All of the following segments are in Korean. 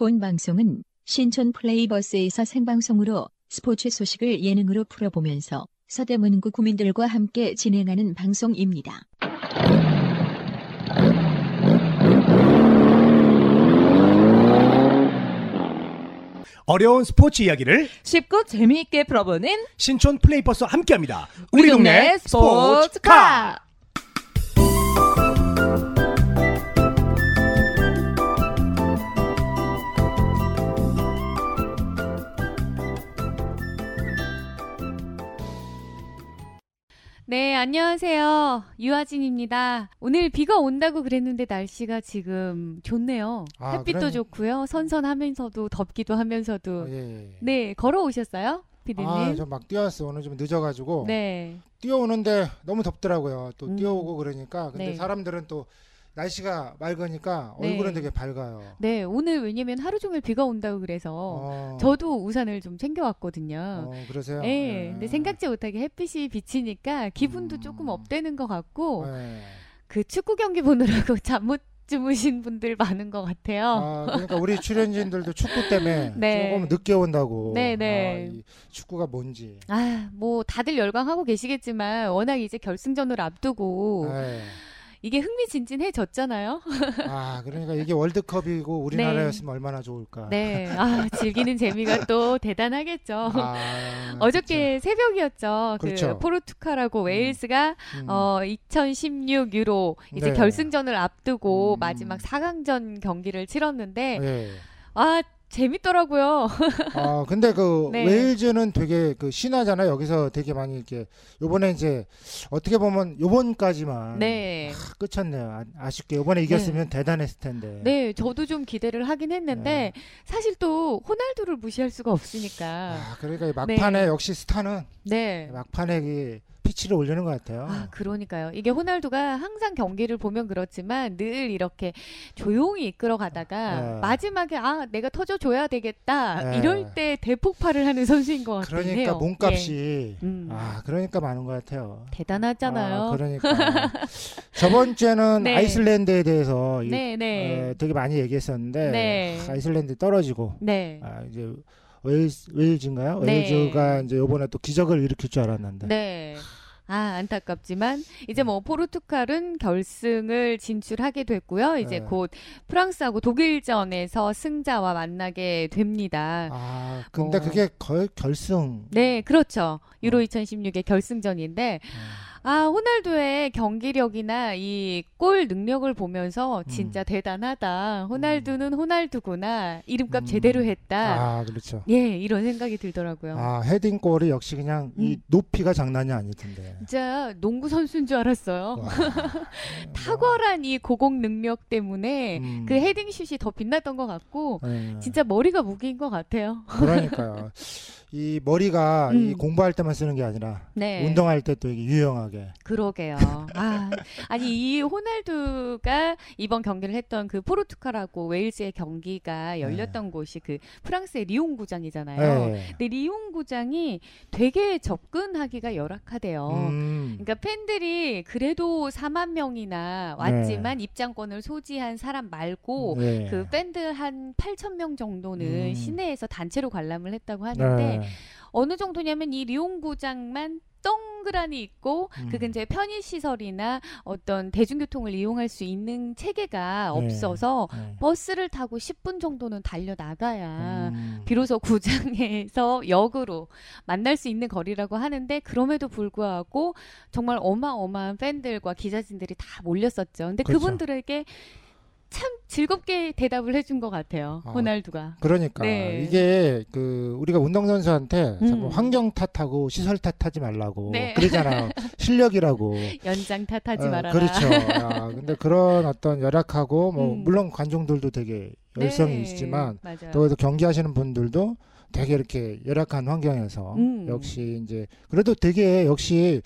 본 방송은 신촌 플레이버스에서 생방송으로 스포츠 소식을 예능으로 풀어보면서 서대문구 구민들과 함께 진행하는 방송입니다. 어려운 스포츠 이야기를 쉽고 재미있게 풀어보는 신촌 플레이버스와 함께합니다. 우리 동네 스포츠카. 네, 안녕하세요. 유아진입니다. 오늘 비가 온다고 그랬는데 날씨가 지금 좋네요. 아, 햇빛도 그러네. 좋고요. 선선하면서도 덥기도 하면서도. 어, 예, 예. 네, 걸어오셨어요? 피디님? 아, 저 막 뛰어왔어. 오늘 좀 늦어가지고 네. 뛰어오는데 너무 덥더라고요. 또 음. 뛰어오고 그러니까 근데 네. 사람들은 또 날씨가 맑으니까 네. 얼굴은 되게 밝아요. 네, 오늘 왜냐면 하루 종일 비가 온다고 그래서 어, 저도 우산을 좀 챙겨왔거든요. 어, 그러세요? 네, 예. 근데 생각지 못하게 햇빛이 비치니까 기분도 음. 조금 업되는 것 같고 예. 그 축구 경기 보느라고 잠 못 주무신 분들 많은 것 같아요. 아, 그러니까 우리 출연진들도 축구 때문에 네. 조금 늦게 온다고. 네, 네. 아, 이 축구가 뭔지. 아, 뭐 다들 열광하고 계시겠지만 워낙 이제 결승전을 앞두고 예. 이 게 흥미진진해졌잖아요. 아, 그러니까 이게 월드컵이고 우리나라였으면 얼마나 좋을까. 네, 아 즐기는 재미가 또 대단하겠죠. 아, 어저께 새벽이었죠. 그 그렇죠. 포르투갈하고 웨일스가 진짜. 음. 어 2016 유로 이제 네. 결승전을 앞두고 음. 마지막 4강전 경기를 치렀는데 예. 아 재밌더라고요. 아 근데 그 네. 웨일즈는 되게 그 신화잖아요. 여기서 되게 많이 이렇게 요번에 이제 어떻게 보면 요번까지만 네. 아, 끝쳤네요. 아, 쉽게 요번에 이겼으면 대단했을 텐데. 네, 저도 좀 기대를 하긴 했는데 사실 또 호날두를 무시할 수가 없으니까. 아 그러니까 이 막판에 역시 스타는 네. 막판에 이 피치를 올리는 것 같아요. 아, 그러니까요. 이게 호날두가 항상 경기를 보면 그렇지만 늘 이렇게 조용히 이끌어 가다가 네. 마지막에 아, 내가 터져 줘야 되겠다. 네. 이럴 때 대폭발을 하는 선수인 것 같긴 그러니까 해요. 몸값이 예. 음. 아 그러니까 많은 것 같아요. 대단하잖아요. 아, 그러니까 저번 주에는 네. 아이슬란드에 대해서 이- 네, 네. 어, 되게 많이 얘기했었는데 네. 아이슬란드 떨어지고 네. 아, 이제 웨일즈, 웨일즈인가요? 네. 웨일즈가 이제 요번에 또 기적을 일으킬 줄 알았는데. 네. 아, 안타깝지만 이제 뭐 포르투갈은 결승을 진출하게 됐고요. 이제 네. 곧 프랑스하고 독일전에서 승자와 만나게 됩니다. 아, 근데 어. 그게 걸, 결승. 네, 그렇죠. 유로 어. 2016의 결승전인데 아, 아, 호날두의 경기력이나 이 골 능력을 보면서 진짜 대단하다. 호날두는 호날두구나. 이름값 음. 제대로 했다. 아, 그렇죠. 예, 이런 생각이 들더라고요. 아, 헤딩골이 역시 그냥 이 음. 높이가 장난이 아닐 텐데. 진짜 농구 선수인 줄 알았어요. 와. 탁월한 이 고공 능력 때문에 음. 그 헤딩슛이 더 빛났던 것 같고 네. 진짜 머리가 무기인 것 같아요. 그러니까요. 이 머리가 이 음. 공부할 때만 쓰는 게 아니라 네. 운동할 때또 이게 유용하게. 그러게요. 아, 아니 이 호날두가 이번 경기를 했던 그 포르투갈하고 웨일즈의 경기가 열렸던 곳이 그 프랑스의 리옹 구장이잖아요. 네. 근데 리옹 구장이 되게 접근하기가 열악하대요. 음. 그러니까 팬들이 그래도 4만 명이나 왔지만 입장권을 소지한 사람 말고 네. 그 밴드 한 8천 명 정도는 음. 시내에서 단체로 관람을 했다고 하는데 네. 어느 정도냐면 이 리옹 구장만 동그라니 있고 음. 그 근처에 편의 시설이나 어떤 대중교통을 이용할 수 있는 체계가 네. 없어서 네. 버스를 타고 10분 정도는 달려 나가야 음. 비로소 구장에서 역으로 만날 수 있는 거리라고 하는데 그럼에도 불구하고 정말 어마어마한 팬들과 기자진들이 다 몰렸었죠. 근데 그렇죠. 그분들에게 참 즐겁게 대답을 해준 것 같아요. 아, 호날두가. 그러니까 네. 이게 그 우리가 운동 선수한테 음. 자꾸 환경 탓하고 시설 탓하지 말라고 네. 그러잖아요. 실력이라고. 연장 탓하지 어, 말아라. 그렇죠. 아, 근데 그런 어떤 열악하고 뭐 음. 물론 관중들도 되게 열성이 네, 있지만. 또 경기하시는 분들도 되게 이렇게 열악한 환경에서 음. 역시 이제 그래도 되게 역시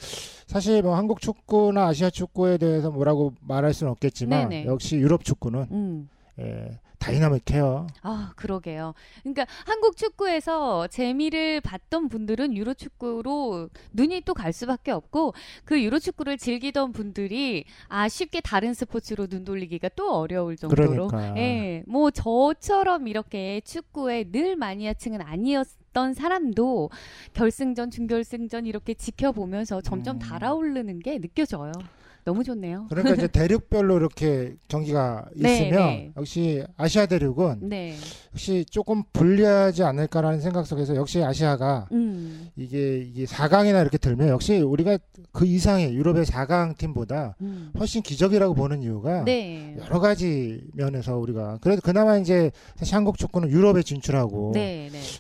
사실 뭐 한국 축구나 아시아 축구에 대해서 뭐라고 말할 수는 없겠지만 네네. 역시 유럽 축구는 음. 예, 다이나믹해요. 아, 그러게요. 그러니까 한국 축구에서 재미를 봤던 분들은 유로 축구로 눈이 또 갈 수밖에 없고 그 유로 축구를 즐기던 분들이 아 쉽게 다른 스포츠로 눈 돌리기가 또 어려울 정도로 그러니까. 예, 뭐 저처럼 이렇게 축구에 늘 마니아층은 아니었던 사람도 결승전, 준결승전 이렇게 지켜보면서 점점 음. 달아오르는 게 느껴져요. 너무 좋네요. 그러니까 이제 대륙별로 이렇게 경기가 네, 있으면 네. 역시 아시아 대륙은 네. 역시 조금 불리하지 않을까라는 생각 속에서 역시 아시아가 음. 이게 이게 4강이나 이렇게 들면 역시 우리가 그 이상의 유럽의 4강 팀보다 음. 훨씬 기적이라고 보는 이유가 네. 여러 가지 면에서 우리가 그래도 그나마 이제 사실 한국 축구는 유럽에 진출하고.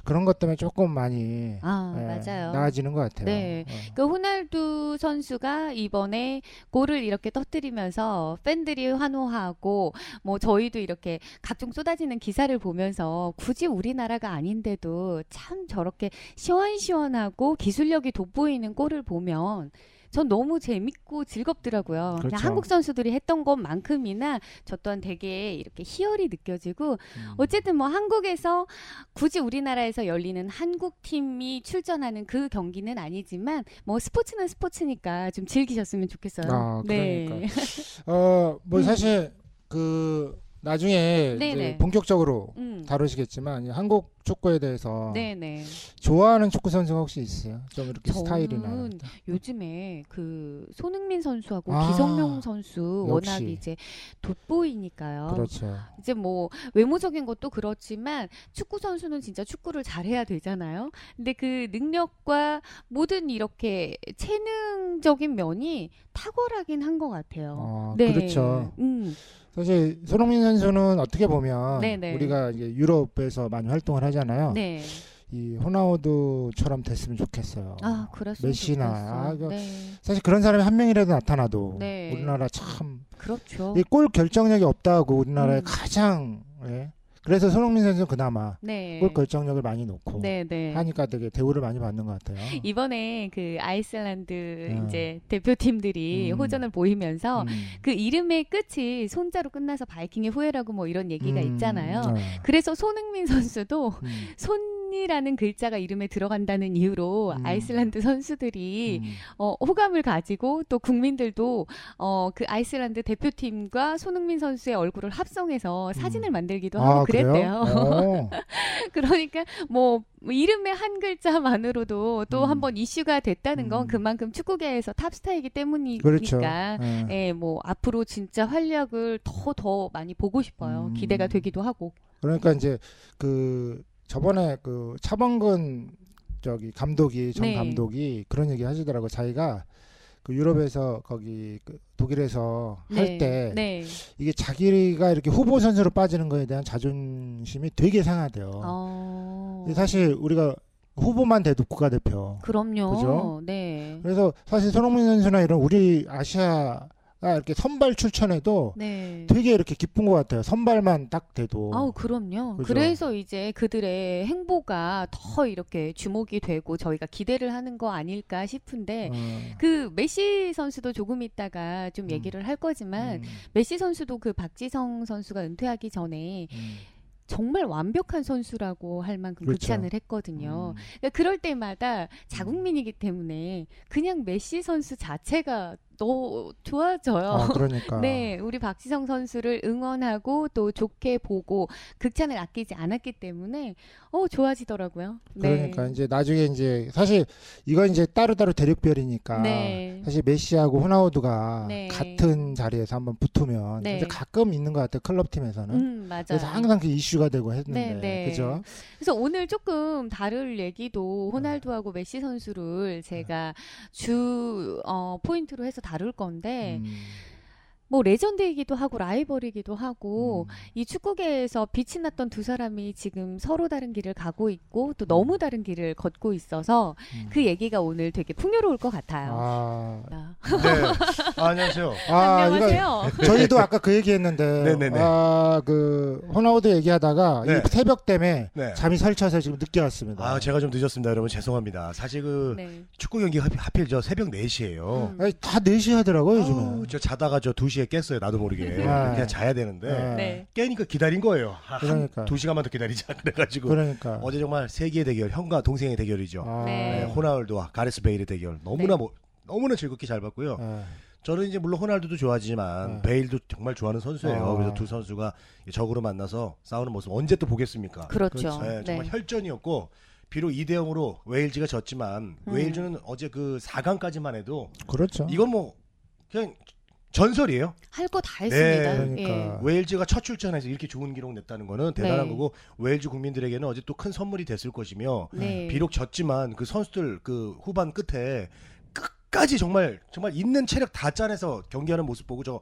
그런 것 때문에 조금 많이 아, 예, 맞아요. 나아지는 것 같아요. 네. 어. 그 호날두 선수가 이번에 골을 이렇게 터뜨리면서 팬들이 환호하고 뭐 저희도 이렇게 각종 쏟아지는 기사를 보면서 굳이 우리나라가 아닌데도 참 저렇게 시원시원하고 기술력이 돋보이는 골을 보면 전 너무 재밌고 즐겁더라고요. 그냥 그렇죠. 한국 선수들이 했던 것만큼이나 저 또한 되게 이렇게 희열이 느껴지고 음. 어쨌든 뭐 한국에서 굳이 우리나라에서 열리는 한국 팀이 출전하는 그 경기는 아니지만 뭐 스포츠는 스포츠니까 좀 즐기셨으면 좋겠어요. 아, 네. 그러니까. 어, 뭐 음. 사실 그 나중에. 이제 본격적으로 음. 다루시겠지만 이 한국 축구에 대해서 네네. 좋아하는 축구 선수가 혹시 있어요? 좀 이렇게 스타일이나 요즘에 그 손흥민 선수하고 아, 기성용 선수 워낙 역시. 이제 돋보이니까요. 그렇죠. 이제 뭐 외모적인 것도 그렇지만 축구 선수는 진짜 축구를 잘해야 되잖아요. 근데 그 능력과 모든 이렇게 체능적인 면이 탁월하긴 한 것 같아요. 어, 네. 그렇죠. 음, 사실 손흥민 선수는 어떻게 보면 네네. 우리가 이제 유럽에서 많이 활동을 하잖아요. 네. 이 호나우두처럼 됐으면 좋겠어요. 아, 그랬으면 메시나, 좋겠어. 아, 네. 사실 그런 사람이 한 명이라도 나타나도 네. 우리나라 참 그렇죠. 이 골 결정력이 없다고 우리나라의 음. 가장 예. 그래서 손흥민 선수는 그나마 네. 골 결정력을 많이 놓고 네, 네. 하니까 되게 대우를 많이 받는 것 같아요. 이번에 그 아이슬란드 음. 이제 대표팀들이 음. 호전을 보이면서 음. 그 이름의 끝이 손자로 끝나서 바이킹의 후예라고 뭐 이런 얘기가 음, 있잖아요. 네. 그래서 손흥민 선수도 음, 손이라는 글자가 이름에 들어간다는 이유로 음. 아이슬란드 선수들이 음. 어, 호감을 가지고 또 국민들도 어, 그 아이슬란드 대표팀과 손흥민 선수의 얼굴을 합성해서 사진을 만들기도 하고 음. 아, 그랬대요. 어. 그러니까 뭐 이름의 한 글자만으로도 또 음. 한번 이슈가 됐다는 건 음. 그만큼 축구계에서 탑스타이기 때문이니까 그렇죠. 예. 예, 뭐 앞으로 진짜 활약을 더더 많이 보고 싶어요. 음. 기대가 되기도 하고. 그러니까 이제 그 저번에 그 차범근 저기 감독이 전 네. 감독이 그런 얘기 하시더라고. 자기가 그 유럽에서 거기 그 독일에서 할때 네. 이게 자기가 이렇게 후보 선수로 빠지는 거에 대한 자존심이 되게 상하대요. 어. 사실 우리가 후보만 돼도 국가대표. 그럼요. 그죠? 네. 그래서 사실 손흥민 선수나 이런 우리 아시아가 이렇게 선발 출전해도 네. 되게 이렇게 기쁜 것 같아요. 선발만 딱 돼도. 아우 그럼요. 그죠? 그래서 이제 그들의 행보가 더 이렇게 주목이 되고 저희가 기대를 하는 거 아닐까 싶은데 어, 그 메시 선수도 조금 있다가 좀 음. 얘기를 할 거지만 음, 메시 선수도 그 박지성 선수가 은퇴하기 전에 음, 정말 완벽한 선수라고 할 만큼 그렇죠. 극찬을 했거든요. 음. 그러니까 그럴 때마다 자국민이기 때문에 그냥 메시 선수 자체가 너무 좋아져요. 아, 그러니까. 네, 우리 박지성 선수를 응원하고 또 좋게 보고 극찬을 아끼지 않았기 때문에 어 좋아지더라고요. 네. 그러니까 이제 나중에 이제 사실 이건 이제 따로따로 대륙별이니까 네. 사실 메시하고 호나우두가 네. 같은 자리에서 한번 붙으면 네. 이제 가끔 있는 것 같아요 클럽 팀에서는. 음, 맞아요. 그래서 항상 그 이슈가 되고 했는데 네, 네. 그죠? 그래서 오늘 조금 다룰 얘기도 호날두하고 메시 선수를 제가 주 어, 포인트로 해서 다룰 건데 음, 뭐 레전드이기도 하고 라이벌이기도 하고 음. 이 축구계에서 빛이 났던 두 사람이 지금 서로 다른 길을 가고 있고 또 너무 다른 길을 걷고 있어서 음. 그 얘기가 오늘 되게 풍요로울 것 같아요. 아, 아, 네. 아, 안녕하세요. 아 안녕하세요. 저희도 아까 그 얘기했는데 네네네. 아그 호나우두 얘기하다가 네. 이 새벽 때문에 네. 잠이 설쳐서 지금 늦게 왔습니다. 아, 제가 좀 늦었습니다, 여러분. 죄송합니다. 사실 그 네. 축구 경기 하필, 하필 저 새벽 4시예요. 음. 아니, 다 4시 하더라고요 요즘에. 저 자다가 저 2시에 12시에 깼어요. 나도 모르게. 네. 그냥 자야 되는데 네. 네. 깨니까 기다린 거예요. 아, 그러니까. 한두 시간만 더 기다리자 그래가지고 그러니까. 어제 정말 세계의 대결, 형과 동생의 대결이죠. 아, 네. 네, 호날두와 가레스 베일의 대결 너무나 네. 뭐, 너무나 즐겁게 잘 봤고요. 예. 저는 이제 물론 호날두도 좋아하지만 네. 베일도 정말 좋아하는 선수예요. 아. 그래서 두 선수가 적으로 만나서 싸우는 모습 언제 또 보겠습니까? 그렇죠. 네, 네. 정말 혈전이었고 비록 2대 0으로 웨일즈가 졌지만 음. 웨일즈는 어제 그 4강까지만 해도 그렇죠. 이건 뭐 그냥 전설이에요. 할 거다 네. 했습니다. 그러니까. 예. 웨일즈가 첫 출전해서 이렇게 좋은 기록 냈다는 거는 대단한 네. 거고 웨일즈 국민들에게는 어제 또 큰 선물이 됐을 것이며 네. 비록 졌지만 그 선수들 그 후반 끝에 끝까지 정말 정말 있는 체력 다 짜내서 경기하는 모습 보고 저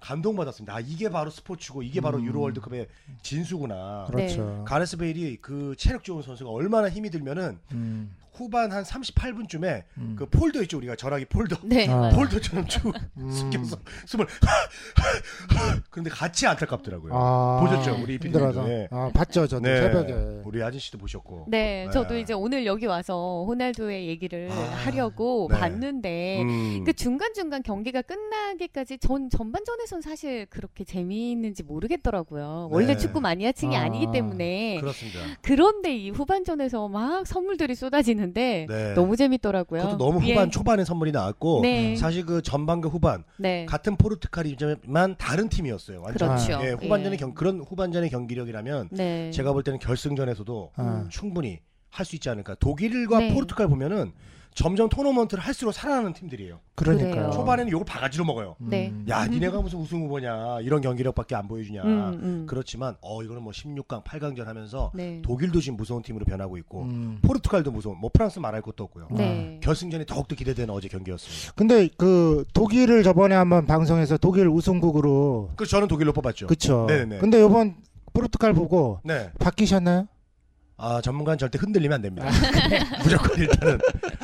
감동받았습니다. 아 이게 바로 스포츠고 이게 바로 음. 유로 월드컵의 진수구나. 그렇죠. 가레스 베일이 그 체력 좋은 선수가 얼마나 힘이 들면은 음, 후반 한 38분쯤에 음. 그 폴더 있죠 우리가 전화기 폴더 네. 아. 폴더처럼 쭉 음. 숙여서 숨을 그런데 같이 안타깝더라고요. 아, 보셨죠 우리 힘들어서. 네. 아, 봤죠, 저도 네. 새벽에. 우리 아저씨도 보셨고. 네, 네. 저도 이제 오늘 여기 와서 호날두의 얘기를 아, 하려고 네. 봤는데 음. 그 중간중간 경기가 끝나기까지 전 전반전에선 사실 그렇게 재미있는지 모르겠더라고요. 원래 네. 축구 마니아층이 아, 아, 니기 때문에 그렇습니다. 그런데 이 후반전에서 막 선물들이 쏟아지는 데 네. 너무 재밌더라고요. 그것도 너무 예. 후반 초반에 선물이 나왔고 네. 사실 그 전반과 후반 네. 같은 포르투갈이지만 다른 팀이었어요. 완전. 그렇죠. 예, 후반전의 예. 경 그런 후반전의 경기력이라면 네. 제가 볼 때는 결승전에서도 아, 충분히 할 수 있지 않을까. 독일과 네. 포르투갈 보면은 점점 토너먼트를 할수록 살아나는 팀들이에요. 그러니까요. 그래요. 초반에는 요걸 바가지로 먹어요. 네. 음. 야, 니네가 무슨 우승 후보냐. 이런 경기력밖에 안 보여주냐. 음, 음. 그렇지만 어 이거는 뭐 16강, 8강전 하면서 네. 독일도 지금 무서운 팀으로 변하고 있고 음. 포르투갈도 무서운. 뭐 프랑스 말할 것도 없고요. 네. 결승전이 더욱더 기대되는 어제 경기였습니다. 근데 그 독일을 저번에 한번 방송에서 독일 우승국으로 그 저는 독일로 뽑았죠. 그쵸. 네네네. 근데 이번 포르투갈 보고 네. 바뀌셨나요? 아 전문가는 절대 흔들리면 안 됩니다. 무조건 일단은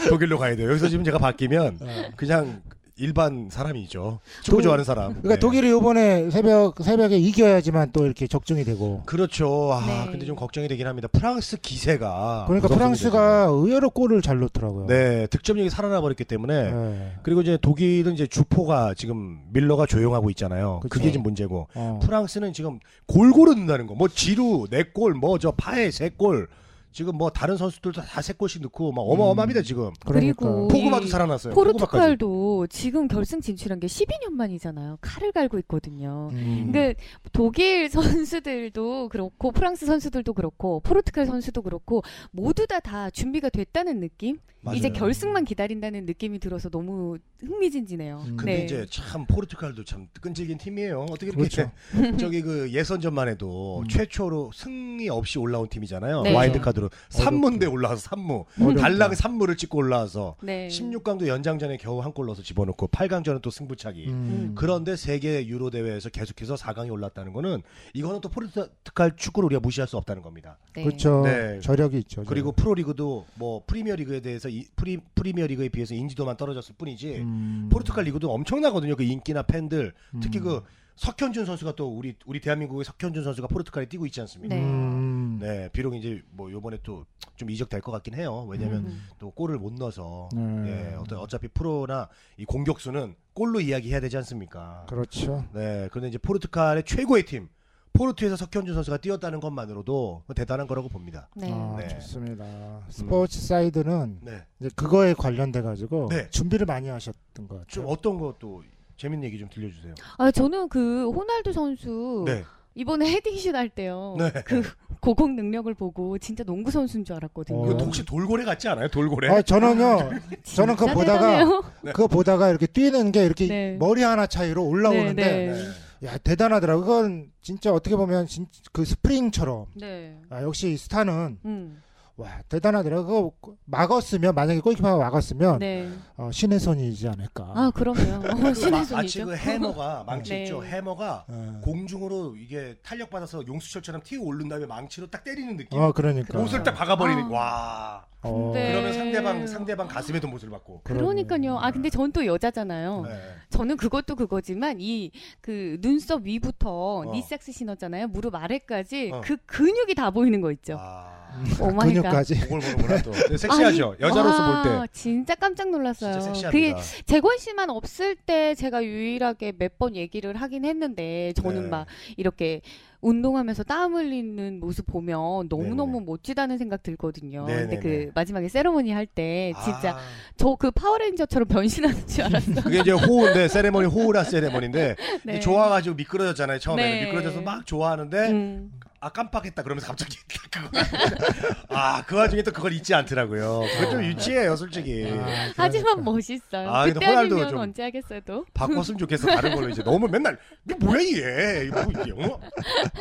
독일로 가야 돼요. 여기서 지금 제가 바뀌면 그냥 일반 사람이죠. 축구 독- 좋아하는 사람. 그러니까 네. 독일이 이번에 새벽 새벽에 이겨야지만 또 이렇게 적중이 되고. 그렇죠. 아 네. 근데 좀 걱정이 되긴 합니다. 프랑스 기세가 그러니까 프랑스가 의외로 골을 잘 넣더라고요. 네 득점력이 살아나 버렸기 때문에 네. 그리고 이제 독일은 이제 주포가 지금 밀러가 조용하고 있잖아요. 그쵸. 그게 지금 문제고 어. 프랑스는 지금 골고루 넣는다는 거. 뭐 지루 네 골, 뭐 저 파에 세 골. 지금 뭐 다른 선수들도 다 세 골씩 넣고 막 어마어마합니다 지금. 그러니까. 그리고 포그바도 이 살아났어요. 포르투갈도 지금 결승 진출한 게 12년 만이잖아요. 칼을 갈고 있거든요. 음. 그 독일 선수들도 그렇고 프랑스 선수들도 그렇고 포르투갈 선수도 그렇고 모두 다 다 준비가 됐다는 느낌? 맞아요. 이제 결승만 기다린다는 느낌이 들어서 너무 흥미진진해요. 음. 근데 네. 이제 참 포르투갈도 참 끈질긴 팀이에요. 어떻게 이렇게 그렇죠. 저기 그 예선전만 해도 음. 최초로 승리 없이 올라온 팀이잖아요. 네. 와일드 카드로 3무인데 올라와서 3무. 어렵다. 달랑 3무를 찍고 올라와서 네. 16강도 연장전에 겨우 한 골 넣어서 집어넣고 8강전은 또 승부차기. 음. 그런데 세계 유로 대회에서 계속해서 4강에 올랐다는 거는 이거는 또 포르투갈 축구를 우리가 무시할 수 없다는 겁니다. 네. 그렇죠. 네. 저력이 있죠. 그리고 프로리그도 뭐 프리미어 리그에 대해서 이, 프리 프리미어 리그에 비해서 인지도만 떨어졌을 뿐이지 음. 포르투갈 리그도 엄청나거든요. 그 인기나 팬들 특히 음. 그 석현준 선수가 또 우리 우리 대한민국의 석현준 선수가 포르투갈에 뛰고 있지 않습니까? 네. 음. 네, 비록 이제 뭐 요번에 또 좀 이적될 것 같긴 해요. 왜냐면 음. 또 골을 못 넣어서 네. 예, 어떤 어차피 프로나 이 공격수는 골로 이야기해야 되지 않습니까? 그렇죠. 네, 그런데 이제 포르투갈의 최고의 팀 포르투에서 석현준 선수가 뛰었다는 것만으로도 대단한 거라고 봅니다. 네. 아, 네. 좋습니다. 스포츠 사이드는 네, 이제 그거에 관련돼 가지고 네. 준비를 많이 하셨던 것좀 같아요. 어떤 것도 재밌는 얘기 좀 들려주세요. 아 저는 그 호날두 선수 네, 이번에 헤딩슛 할 때요. 네. 그 고공 능력을 보고 진짜 농구 선수인 줄 알았거든요. 이거 혹시 돌고래 같지 않아요? 돌고래? 아, 저는요. 저는 그거 보다가 대단해요. 그거 보다가 이렇게 뛰는 게 이렇게 네. 머리 하나 차이로 올라오는데 네, 네. 야 대단하더라고. 그건 진짜 어떻게 보면 진, 그 스프링처럼 네. 아, 역시 스타는 음. 와 대단하더라고. 그거 막았으면 만약에 골키퍼가 막았으면 네. 어, 신의 손이지 않을까. 아 그럼요. 어, 그 신의 마- 마치 손이죠. 그 해머가 망치 네. 있죠. 해머가 예. 공중으로 이게 탄력 받아서 용수철처럼 튀어 오른 다음에 망치로 딱 때리는 느낌. 어 그러니까. 옷을 딱 박아버리는. 아. 와. 어. 근데- 그러면 상대방 상대방 가슴에도 못을 받고. 그러니까요. 아 근데 전 또 여자잖아요. 네. 저는 그것도 그거지만 이 그 눈썹 위부터 어. 니삭스 신었잖아요. 무릎 아래까지 어. 그 근육이 다 보이는 거 있죠. 아, Oh my god. 근육까지. 그걸 보는구나 또. 섹시하죠. 아니, 여자로서 와, 볼 때. 진짜 깜짝 놀랐어요. 진짜. 그게 재권 씨만 없을 때 제가 유일하게 몇 번 얘기를 하긴 했는데 저는 네. 막 이렇게 운동하면서 땀 흘리는 모습 보면 너무너무 네네. 멋지다는 생각 들거든요. 근데 네네네. 그 마지막에 세레모니 할 때 진짜 아, 저그 파워레인저처럼 변신하는 줄 알았어. 그게 이제 호우인데 세레머니 호우라 세레머니인데 네. 좋아가지고 미끄러졌잖아요 처음에는 네. 미끄러져서 막 좋아하는데 음. 아 깜빡했다 그러면서 갑자기 아그 와중에 또 그걸 잊지 않더라고요. 그거 좀 유치해요 솔직히. 아, 하지만 멋있어요. 아, 그때 호날두 아니면 좀- 언제 하겠어요 또? 바꿨으면 좋겠어 다른 걸로 이제 너무 맨날 이게 뭐야 이게 이거 뭐 이게 어?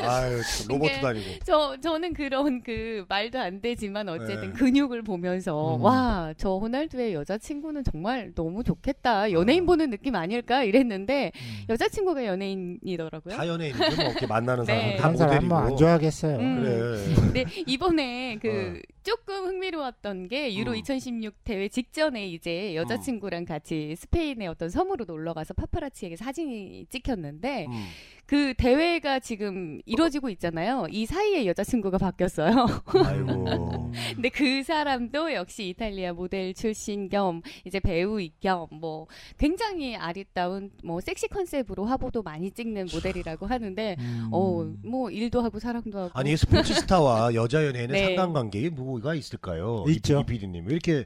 아유 참, 로봇도 그게- 아니고 저 저는 그런 그 말도 안 되지만 어쨌든 네. 근육을 보면서 음. 와저 호날두의 여자친구는 정말 너무 좋겠다 연예인 보는 느낌 아닐까 이랬는데 음. 여자친구가 연예인이더라고요. 다 연예인이죠 뭐 이렇게 만나는 사람 네. 다 사람 모델이고 뭐안 좋아하겠어요. 음. 그래 근데 이번에 그 조금 흥미로웠던 게 유로 어. 음. 2016 대회 직전에 이제 여자친구랑 같이 스페인의 어떤 섬으로 놀러 가서 파파라치에게 사진이 찍혔는데 음. 그 대회가 지금 이루어지고 있잖아요. 이 사이에 여자친구가 바뀌었어요. 아이고 근데 그 사람도 역시 이탈리아 모델 출신 겸 이제 배우 겸 뭐 굉장히 아리따운 뭐 섹시 컨셉으로 화보도 많이 찍는 모델이라고 하는데 음. 어뭐 일도 하고 사랑도 하고 아니 스포츠 스타와 여자 연예인의 네. 상관관계에 뭐가 있을까요? 있죠. 이 PD님 왜 이렇게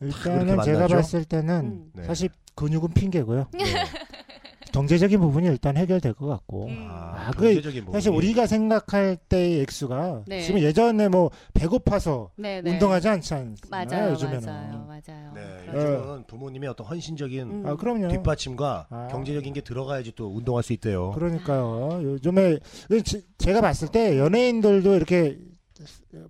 일단은 제가 만나죠? 봤을 때는 음. 네. 사실 근육은 핑계고요. 네. 경제적인 부분이 일단 해결될 것 같고. 음. 아, 아, 그 경제적인 부분이. 사실 우리가 생각할 때의 액수가 네. 지금 예전에 뭐 배고파서 네, 네. 운동하지 않지 않나요? 맞아요, 요즘에는. 맞아요, 맞아요. 네, 그렇죠. 요즘은 부모님의 어떤 헌신적인 음. 아 그럼요. 뒷받침과 아. 경제적인 게 들어가야지 또 운동할 수 있대요. 그러니까요. 요즘에 제- 제가 봤을 때 연예인들도 이렇게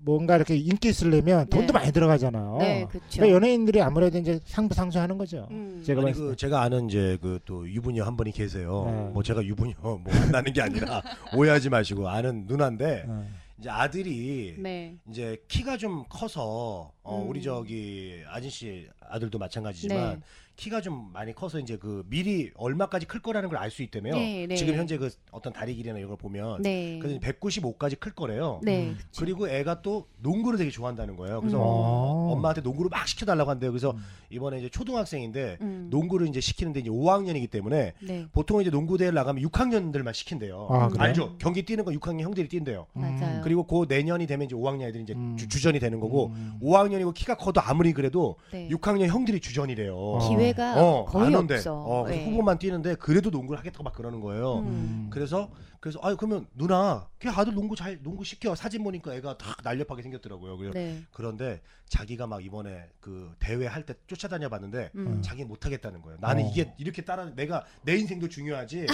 뭔가 이렇게 인기 있으려면 돈도 네. 많이 들어가잖아요. 네, 그렇죠. 그러니까 연예인들이 아무래도 이제 상부 상수하는 거죠. 음. 제가 아니 그 때. 제가 아는 이제 그 또 유부녀 한 분이 계세요. 네. 뭐 제가 유부녀 뭐 만나는 게 아니라 오해하지 마시고 아는 누나인데 어. 이제 아들이 네. 이제 키가 좀 커서 어 음. 우리 저기 아진 씨 아들도 마찬가지지만 네. 키가 좀 많이 커서 이제 그 미리 얼마까지 클 거라는 걸 알 수 있다며요. 네, 네. 지금 현재 그 어떤 다리 길이나 이런 걸 보면 네. 그래서 195까지 클 거래요. 네. 음. 그리고 애가 또 농구를 되게 좋아한다는 거예요. 그래서 음. 어. 엄마한테 농구를 막 시켜달라고 한대요. 그래서 음. 이번에 이제 초등학생인데 음. 농구를 이제 시키는데 이제 5학년이기 때문에 네. 보통 이제 농구 대회 나가면 6학년들만 시킨대요. 아, 그래요? 알죠? 경기 뛰는 거 6학년 형들이 뛴대요. 맞아요. 그리고 그 내년이 되면 이제 5학년 애들이 이제 음. 주, 전이 되는 거고 음. 5학년이고 키가 커도 아무리 그래도 네. 6학년 형들이 주전이래요. 어. 기회 가 어, 거의. 없어. 어, 그래서 네. 후보만 뛰는데 그래도 농구를 하겠다고 막 그러는 거예요. 음. 그래서 그래서 아유 그러면 누나 걔 아들 농구 잘 농구 시켜 사진 보니까 애가 다 날렵하게 생겼더라고요. 그래서 네. 그런데 자기가 막 이번에 그 대회 할 때 쫓아다녀 봤는데 음. 자기 는 못 하겠다는 거예요. 나는 어. 이게 이렇게 따라 내가 내 인생도 중요하지.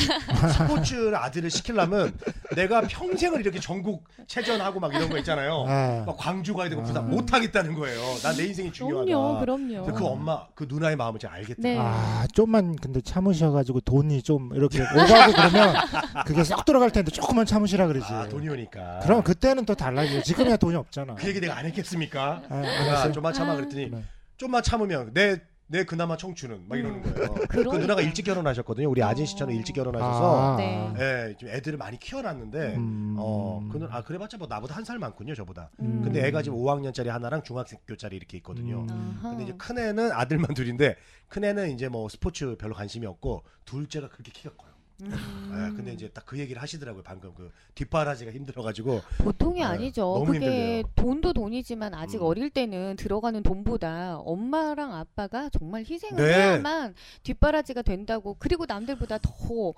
스포츠 아들을 시키려면 내가 평생을 이렇게 전국 체전하고 막 이런 거 있잖아요. 아. 막 광주 가야 되고 아. 부산 못 하겠다는 거예요. 난 내 인생이 중요하다. 그럼요, 그럼요. 그 엄마 그 누나의 마음을 잘 알겠더라고요. 네. 아, 좀만 근데 참으셔가지고 돈이 좀 이렇게 오가고 그러면 그게 쏙 들어갈 텐데 조금만 참으시라 그러지. 아 돈이 오니까. 그럼 그때는 또 달라지죠. 지금이야 돈이 없잖아. 그 얘기 내가 안 했겠습니까? 아, 내가 알았어요. 좀만 참아 아. 그랬더니 네. 좀만 참으면 내 내 그나마 청춘은 막 이러는 거예요. 그 그러니까. 누나가 일찍 결혼하셨거든요. 우리 아진 씨처럼 어. 일찍 결혼하셔서 아. 네. 예, 좀 애들을 많이 키워놨는데 음. 어 그는 아 그래봤자 뭐 나보다 한 살 많군요 저보다. 음. 근데 애가 지금 5학년짜리 하나랑 중학교짜리 이렇게 있거든요. 음. 근데 이제 큰 애는 아들만 둘인데 큰 애는 이제 뭐 스포츠 별로 관심이 없고 둘째가 그렇게 키가 커요. 음. 예, 근데 이제 딱 그 얘기를 하시더라고요 방금 그 뒷바라지가 힘들어가지고 보통이 네, 아니죠. 그게 힘들대요. 돈도 돈이지만 아직 음. 어릴 때는 들어가는 돈보다 엄마랑 아빠가 정말 희생을 네. 해야만 뒷바라지가 된다고. 그리고 남들보다 더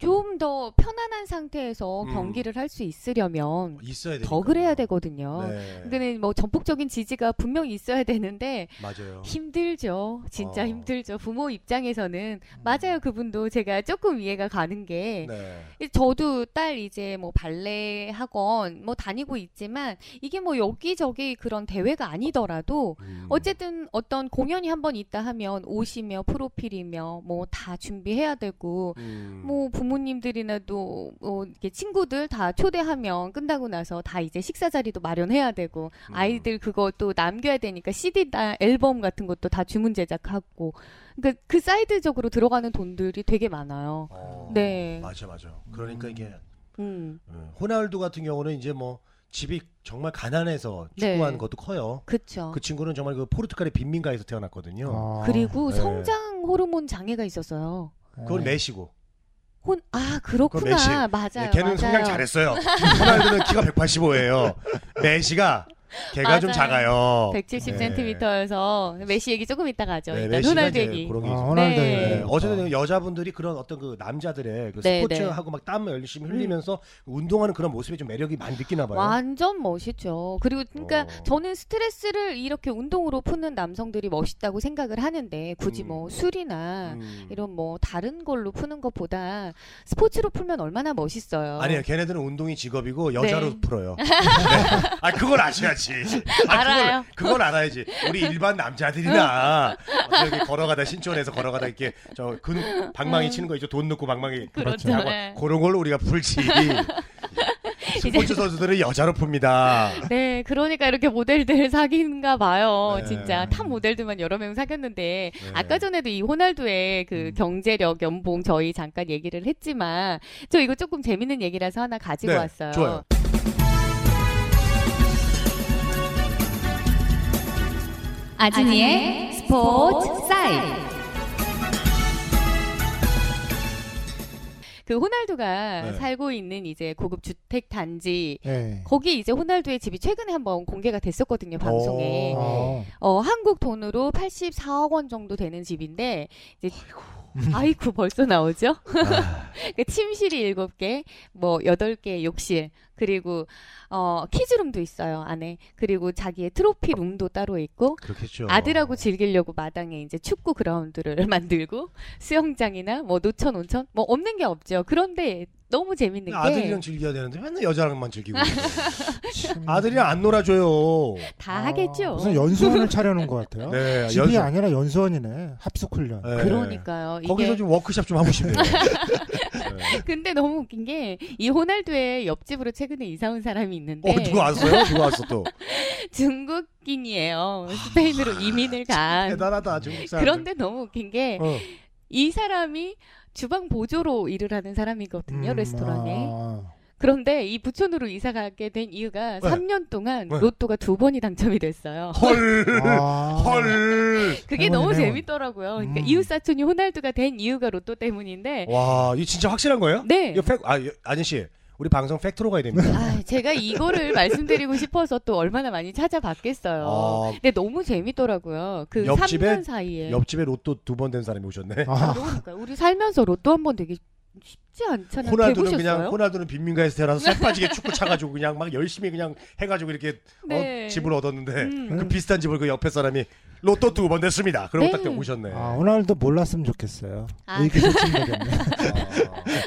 좀 더 편안한 상태에서 음. 경기를 할 수 있으려면 있어야 되니까. 더 그래야 되거든요. 네, 근데는 뭐 전폭적인 지지가 분명히 있어야 되는데 맞아요. 힘들죠. 진짜 어. 힘들죠. 부모 입장에서는 맞아요. 그분도 제가 조금 이해가 가는 게 네. 저도 딸 이제 뭐 발레 학원 뭐 다니고 있지만 이게 뭐 여기저기 그런 대회가 아니더라도 음. 어쨌든 어떤 공연이 한 번 있다 하면 옷이며 프로필이며 뭐 다 준비해야 되고 음. 뭐 부모 님들이나 또 어, 이렇게 친구들 다 초대하면 끝나고 나서 다 이제 식사 자리도 마련해야 되고 음. 아이들 그거 또 남겨야 되니까 CD나 앨범 같은 것도 다 주문 제작하고 그러니까 그 사이드적으로 들어가는 돈들이 되게 많아요. 어, 네. 맞아 맞아. 그러니까 이게 음. 어, 호날두 같은 경우는 이제 뭐 집이 정말 가난해서 네. 축구하는 것도 커요. 그쵸. 그 친구는 정말 그 포르투갈의 빈민가에서 태어났거든요. 아, 그리고 네. 성장 호르몬 장애가 있었어요. 그건 네. 메시고. 혼, 아, 그렇구나. 맞아요. 예, 걔는 맞아요. 성장 잘했어요. 호날두는 키가 185예요. 메시가 걔가 좀. 작아요. 170cm여서 메시 얘기 조금 이따가 하죠. 네, 일단 호날두 얘기. 그런 게 아, 있어요. 호날두 네. 네. 어쨌든 여자분들이 그런 어떤 그 남자들의 그 네, 스포츠하고 막 땀을 열심히 흘리면서 운동하는 그런 모습에 좀 매력이 많이 느끼나 봐요. 완전 멋있죠. 그리고 그러니까 어. 저는 스트레스를 이렇게 운동으로 푸는 남성들이 멋있다고 생각을 하는데 굳이 음. 뭐 술이나 음. 이런 뭐 다른 걸로 푸는 것보다 스포츠로 풀면 얼마나 멋있어요. 아니요, 걔네들은 운동이 직업이고 여자로 네. 풀어요. 네. 아, 그걸 아셔야지. 아, 알아요. 그걸, 그걸 알아야지. 우리 일반 남자들이나 저기 걸어가다 신촌에서 걸어가다 이렇게 저 근육 방망이 치는 거 있죠. 돈 넣고 방망이 그렇죠. 네. 그런 걸로 우리가 풀지. 스포츠 선수들은 여자로 풉니다. 네, 그러니까 이렇게 모델들 사귄가 봐요. 네. 진짜 탑 모델들만 여러 명 사귀었는데 네. 아까 전에도 이 호날두의 그 음. 경제력 연봉 저희 잠깐 얘기를 했지만 저 이거 조금 재밌는 얘기라서 하나 가지고 네, 왔어요. 좋아요. 아진이의 스포츠 사이드. 그 호날두가 네. 살고 있는 이제 고급 주택 단지 네. 거기 이제 호날두의 집이 최근에 한번 공개가 됐었거든요 방송에. 오. 어. 어, 한국 돈으로 84억 원 정도 되는 집인데 이제 아이고 벌써 나오죠? 아, 그 침실이 7개, 뭐 8개 욕실, 그리고 어, 키즈룸도 있어요, 안에. 그리고 자기의 트로피 룸도 따로 있고 그렇겠죠. 아들하고 즐기려고 마당에 이제 축구 그라운드를 만들고 수영장이나 뭐 노천 온천 뭐 없는 게 없죠. 그런데 너무 재밌는 게 아들이랑 즐겨야 되는데 맨날 여자랑만 즐기고. 아들이랑 안 놀아줘요. 다 아, 하겠죠. 무슨 연수원을 차려놓은 것 같아요. 네, 집이 연습- 아니라 연수원이네. 합숙 훈련. 네. 그러니까요. 거기서 이게 좀 워크샵 좀 하고 싶네요. 네. 근데 너무 웃긴 게 이 호날두의 옆집으로 최근에 이사 온 사람이 있는데 어, 누가 왔어요? 누가 왔어 또? 중국 인이에요. 스페인으로 이민을 간. 대단하다 중국 사람. 그런데 너무 웃긴 게이 어. 사람이 주방 보조로 일을 하는 사람이거든요, 음, 레스토랑에. 아. 그런데 이 부촌으로 이사 가게 된 이유가 네. 3년 동안 네. 로또가 두 번이 당첨이 됐어요. 헐. 아. 헐. 그게 행운이네, 너무. 재밌더라고요. 그러니까 음. 이웃 사촌이 호날두가 된 이유가 로또 때문인데. 와, 이거 진짜 확실한 거예요? 네. 이거 팩, 아, 여- 아진 씨, 우리 방송 팩트로 가야 됩니다. 아, 제가 이거를 말씀드리고 싶어서 또 얼마나 많이 찾아봤겠어요. 아, 근데 너무 재밌더라고요. 그 옆집에 3년 사이에. 옆집에 로또 두 번 된 사람이 오셨네. 아. 그러니까 우리 살면서 로또 한 번 되게 쉽지 않잖아요. 호날두는 해보셨어요? 그냥 호날두는 빈민가에서 태어나서 살 빠지게 축구 차가지고 그냥 막 열심히 그냥 해가지고 이렇게 네. 어, 집을 얻었는데 음. 그 비슷한 집을 그 옆에 사람이 로또 두 번 됐습니다. 그러고 네. 딱 오셨네. 아, 호날두 몰랐으면 좋겠어요. 아. 아.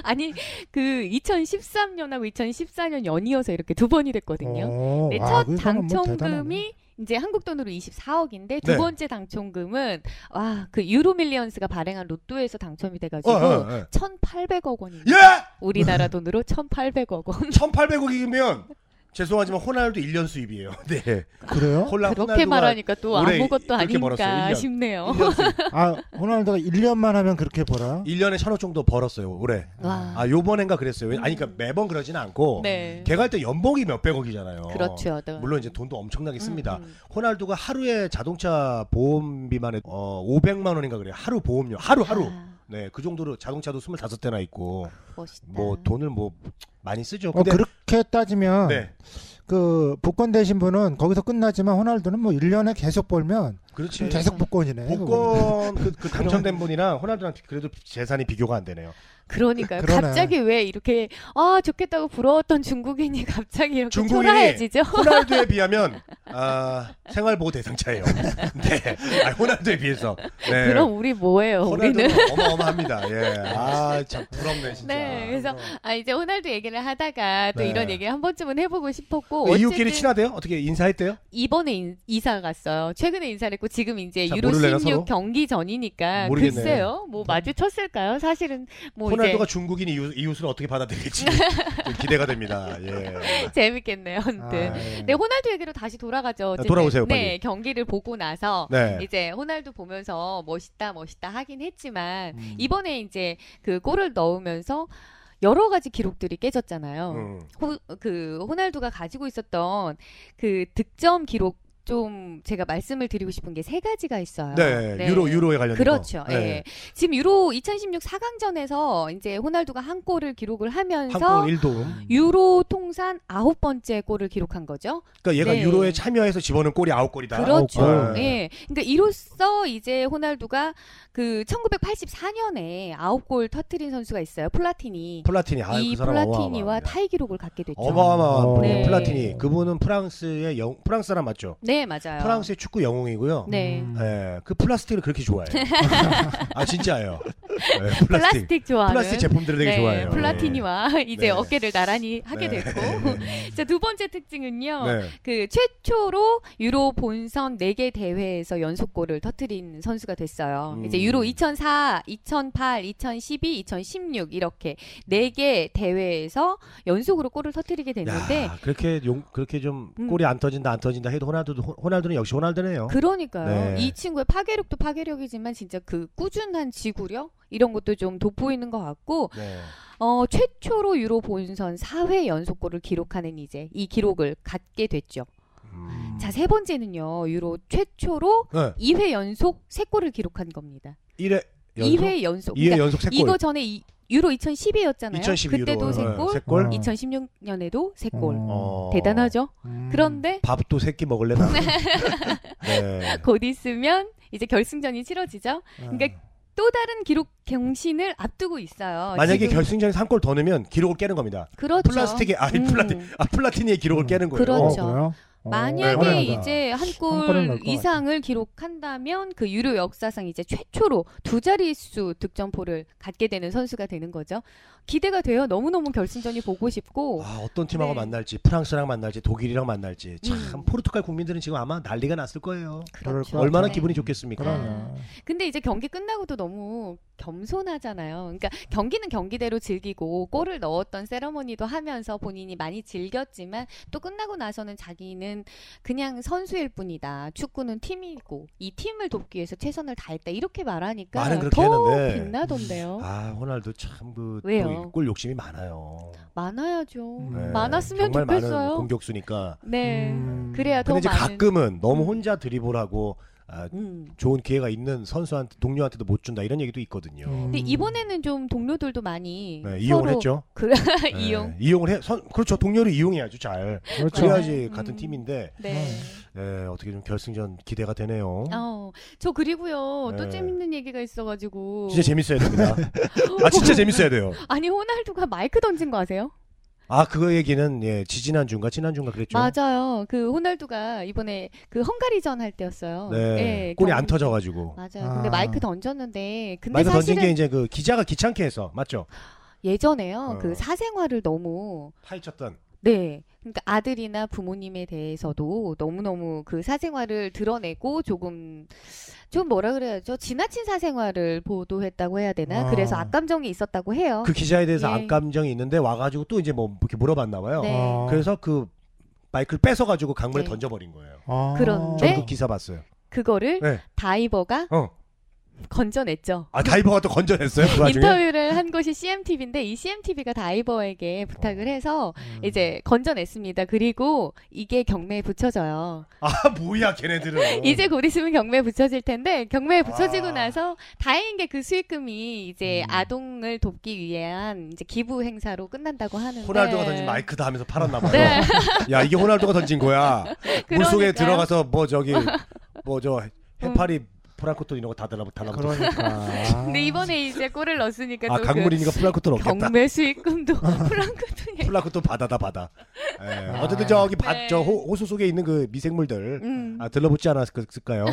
아니 그 2013년하고 2014년 연이어서 이렇게 두 번이 됐거든요. 오, 네, 아, 첫 대단하네. 당첨금이 이제 한국 돈으로 24억인데 두 네. 번째 당첨금은 와 그 유로 밀리언스가 발행한 로또에서 당첨이 돼가지고 어, 어, 어. 1,800억 원입니다. 예! 우리나라 돈으로 1,800억 원. 1,800억이면 죄송하지만 호날두 1년 수입이에요. 네. 그래요? 홀라 그렇게 호날두가 말하니까 또 아무것도 아닌가 벌었어요, 1년. 싶네요. 1년 수입. 아, 호날두가 1년만 하면 그렇게 벌어요? 1년에 천억 정도 벌었어요, 올해. 와. 아, 요번엔가 그랬어요. 왜- 아니, 그러니까 매번 그러지는 않고. 네. 걔가 할 때 연봉이 몇백억이잖아요. 그렇죠. 네. 물론 이제 돈도 엄청나게 씁니다. 음, 음. 호날두가 하루에 자동차 보험비만 해도 어, 500만 원인가 그래요. 하루 보험료. 하루 하루. 아, 네, 그 정도로 자동차도 25대나 있고 멋있다. 뭐 돈을 뭐 많이 쓰죠. 어, 근데 그렇게 따지면 네. 그 복권 되신 분은 거기서 끝나지만 호날두는 뭐 1년에 계속 벌면 그렇지. 계속 복권이네. 복권 그, 그 당첨된 분이랑 호날두랑 그래도 재산이 비교가 안 되네요. 그러니까요. 그러네. 갑자기 왜 이렇게 아 좋겠다고 부러웠던 중국인이 갑자기 이렇게 중국인이 초라해지죠? 호날두에 비하면 아, 생활보호 대상자예요. 네. 아, 호날두에 비해서. 네. 그럼 우리 뭐예요? 우리는 어마어마합니다. 예. 아, 참 부럽네 진짜. 네, 그래서 아 이제 호날두 얘기를 하다가 또 네. 이런 얘기 한 번쯤은 해보고 싶었고 그 이웃끼리 친하대요? 어떻게 인사했대요? 이번에 인- 이사 갔어요. 최근에 인사를 했고 지금 이제 자, 유로 모를래나, 16 서로? 경기 전이니까 모르겠네. 글쎄요. 뭐 마주쳤을까요? 사실은 뭐 호날두가 중국인 이웃, 이웃을 어떻게 받아들일지 좀 기대가 됩니다. 예. 재밌겠네요. 아무튼. 아, 예. 네, 호날두 얘기로 다시 돌아가죠. 어쨌든. 돌아오세요, 네, 빨리. 경기를 보고 나서 네. 이제 호날두 보면서 멋있다, 멋있다 하긴 했지만 음. 이번에 이제 그 골을 넣으면서 여러 가지 기록들이 깨졌잖아요. 음. 호, 그 호날두가 가지고 있었던 그 득점 기록 좀 제가 말씀을 드리고 싶은 게 세 가지가 있어요. 네, 네. 유로 유로에 관련된 그렇죠. 거. 예. 네. 지금 유로 2016 4강전에서 이제 호날두가 한 골을 기록을 하면서 한골 1도움. 유로 통산 아홉 번째 골을 기록한 거죠. 그러니까 얘가 네. 유로에 참여해서 집어넣은 골이 9골이다. 그렇죠. 아홉 골. 예. 그러니까 이로써 이제 호날두가 그 1984년에 아홉 골 터트린 선수가 있어요. 플라티니. 플라티니. 아, 이 그 플라티니와. 타이 기록을 갖게 됐죠. 어마어마한. 네. 플라티니. 그분은 프랑스의 영 프랑스 사람 맞죠? 네, 맞아요. 프랑스의 축구 영웅이고요. 네. 음. 예, 그 플라스틱을 그렇게 좋아해요. 아 진짜예요. 예, 플라스틱. 플라스틱 좋아하는 플라스틱 제품들을 되게 네, 좋아해요. 플라티니와 이제 네. 어깨를 나란히 하게 네. 됐고. 자, 두 번째 특징은요. 네. 그 최초로 유로 본선 4개 대회에서 연속골을 터트린 선수가 됐어요. 음. 이제 유로 2004, 2008, 2012, 2016 이렇게 4개 대회에서 연속으로 골을 터트리게 됐는데 야, 그렇게 용 그렇게 좀 음. 골이 안 터진다 안 터진다 해도 호날두도 호- 호날두는 역시 호날두네요. 그러니까요. 네. 이 친구의 파괴력도 파괴력이지만 진짜 그 꾸준한 지구력 이런 것도 좀 돋보이는 것 같고 네. 어, 최초로 유로 본선 4회 연속골을 기록하는 이제 이 기록을 갖게 됐죠. 음. 자, 세 번째는요. 유로 최초로 네. 2회 연속 3골을 기록한 겁니다. 1회 2회 연속. 2회 그러니까 연속 3골. 이거 전에 이, 유로 2012였잖아요. 2012 그때도 유로. 세 네, 골, 세 골. 어. 2016년에도 세 골. 어. 대단하죠? 음. 그런데 밥도 새끼 먹을래 나? 네. 곧 있으면 이제 결승전이 치러지죠. 그러니까 또 다른 기록 경신을 앞두고 있어요. 만약에 지금. 결승전에서 한 골 더 넣으면 기록을 깨는 겁니다. 그렇죠. 플라스틱의 아, 음. 플라티 아 플라티니의 기록을 음. 깨는 거예요. 그렇죠. 어, 만약에 네, 이제 한골것 이상을 기록한다면 그 유로 역사상 이제 최초로 두 자릿수 득점포를 갖게 되는 선수가 되는 거죠. 기대가 돼요. 너무너무 결승전이 보고 싶고. 아, 어떤 팀하고 네. 만날지 프랑스랑 만날지 독일이랑 만날지 참 음. 포르투갈 국민들은 지금 아마 난리가 났을 거예요. 그렇죠. 얼마나 네. 기분이 좋겠습니까? 그러네. 근데 이제 경기 끝나고도 너무 겸손하잖아요. 그러니까 경기는 경기대로 즐기고 골을 넣었던 세러머니도 하면서 본인이 많이 즐겼지만 또 끝나고 나서는 자기는 그냥 선수일 뿐이다. 축구는 팀이고 이 팀을 돕기 위해서 최선을 다했다. 이렇게 말하니까 말은 그렇게 더 했는데. 빛나던데요. 아 호날두 참그 왜요? 골 욕심이 많아요. 많아야죠. 네, 많았으면 정말 많은 좋겠어요. 공격수니까. 네. 음. 그래야 더 근데 이제 많은. 가끔은 너무 음. 혼자 드리블하고 아, 음. 좋은 기회가 있는 선수한테 동료한테도 못 준다 이런 얘기도 있거든요. 음. 근데 이번에는 좀 동료들도 많이 네, 이용을 했죠. 그 네, 이용. 이용을 해. 선, 그렇죠. 동료를 이용해야죠. 잘. 그렇죠. 그래야지 음. 같은 팀인데 네. 네, 어떻게 좀 결승전 기대가 되네요. 어, 저 그리고요 또 네. 재밌는 얘기가 있어가지고 진짜 재밌어야 됩니다. 아 진짜 재밌어야 돼요. 아니 호날두가 마이크 던진 거 아세요? 아 그거 얘기는 예 지지난 주인가 지난 주인가 그랬죠. 맞아요. 그 호날두가 이번에 그 헝가리전 할 때였어요. 네, 예, 골이 경- 안 터져 가지고 맞아요. 아. 근데 마이크 던졌는데 근데 마이크 던진 사실은 게 이제 그 기자가 귀찮게 해서 맞죠? 예전에요. 어. 그 사생활을 너무 파헤쳤던. 네. 그러니까 아들이나 부모님에 대해서도 너무너무 그 사생활을 드러내고 조금 좀 뭐라 그래야죠? 지나친 사생활을 보도했다고 해야 되나? 아. 그래서 악감정이 있었다고 해요. 그 기자에 대해서 예. 악감정이 있는데 와가지고 또 이제 뭐 이렇게 물어봤나 봐요. 네. 어. 그래서 그 마이크를 뺏어가지고 강물에 네. 던져버린 거예요. 아. 그런데 전그 기사 봤어요. 그거를 네. 다이버가 어. 건져냈죠. 아 다이버가 또 건져냈어요 그. 인터뷰를 한 곳이 CMTV인데 이 CMTV가 다이버에게 부탁을 해서 음. 이제 건져냈습니다. 그리고 이게 경매에 붙여져요. 아 뭐야 걔네들은. 이제 곧 있으면 경매에 붙여질 텐데 경매에 붙여지고 아. 나서 다행인 게 그 수익금이 이제 음. 아동을 돕기 위한 이제 기부 행사로 끝난다고 하는데 호날두가 던진 마이크다 하면서 팔았나 봐요. 네. 야 이게 호날두가 던진 거야. 물 속에 그러니까요. 들어가서 뭐 저기 뭐 저 해파리 플랑크톤 이런 거 다 달라 달라. 그러니까. 근데 이번에 이제 골을 넣었으니까 아또그 강물이니까 플랑크톤 없겠다. 경매 수익금도 플랑크톤이 플랑크톤 바다다 바다. 예, 어쨌든 저기 밭, 네. 저 호, 호수 속에 있는 그 미생물들 음. 아, 들러붙지 않았을까요?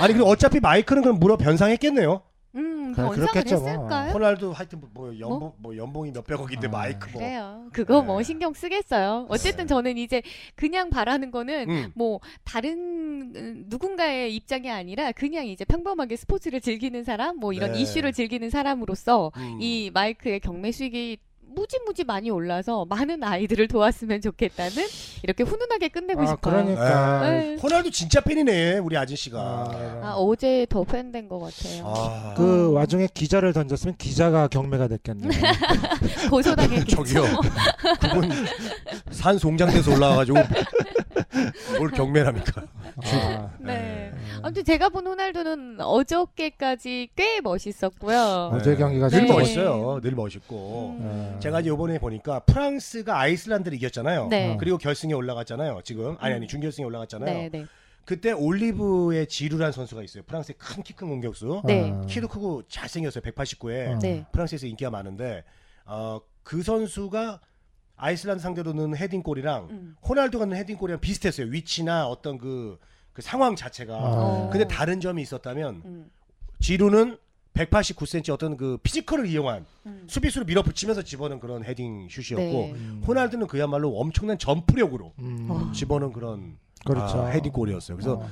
아니 그리고 어차피 마이크는 그럼 물어 변상했겠네요. 음, 음, 그래, 변상을 그렇겠죠, 뭐. 했을까요? 호날두 하여튼 뭐 연봉 뭐 연봉이 몇백억인데 아, 마이크 뭐. 그래요. 그거 뭐 네. 신경 쓰겠어요. 어쨌든 저는 이제 그냥 바라는 거는 음. 뭐 다른 음, 누군가의 입장이 아니라 그냥 이제 평범하게 스포츠를 즐기는 사람, 뭐 이런 네. 이슈를 즐기는 사람으로서 음. 이 마이크의 경매 수익이 무지무지 많이 올라서 많은 아이들을 도왔으면 좋겠다는 이렇게 훈훈하게 끝내고 아, 싶어요. 그러니까. 네. 호날두 진짜 팬이네 우리 아저씨가. 아, 아, 어제 더 팬 된 것 같아요. 아. 그 와중에 기자를 던졌으면 기자가 경매가 됐겠네. 고소당했겠죠. 저기요. 그분 산 송장돼서 올라와가지고 뭘 경매랍니까? 아, 네. 아무튼 제가 본 호날두는 어저께까지 꽤 멋있었고요. 어제 경기가 늘 네. 진짜 멋있어요. 늘 멋있고. 음. 네. 제가 이제 이번에 보니까 프랑스가 아이슬란드를 이겼잖아요. 네. 그리고 결승에 올라갔잖아요. 지금 아니 아니 음. 준결승에 올라갔잖아요. 네, 네. 그때 올리브의 지루란 선수가 있어요. 프랑스의 큰 키 큰 공격수. 네. 아, 키도 크고 잘생겼어요. 189에. 어. 네. 프랑스에서 인기가 많은데 어, 그 선수가 아이슬란드 상대로 넣은 헤딩골이랑 음. 호날두가 넣은 헤딩골이랑 비슷했어요. 위치나 어떤 그, 그 상황 자체가. 아. 근데 다른 점이 있었다면 음. 지루는 189cm 어떤 그 physical을 이용한 음. 수비수를 밀어붙이면서 집어넣은 그런 헤딩 슛이었고 네. 음. 호날두는 그야말로 엄청난 점프력으로 음. 어. 집어넣은 그런 그렇죠. 아, 헤딩골이었어요. 그래서 어.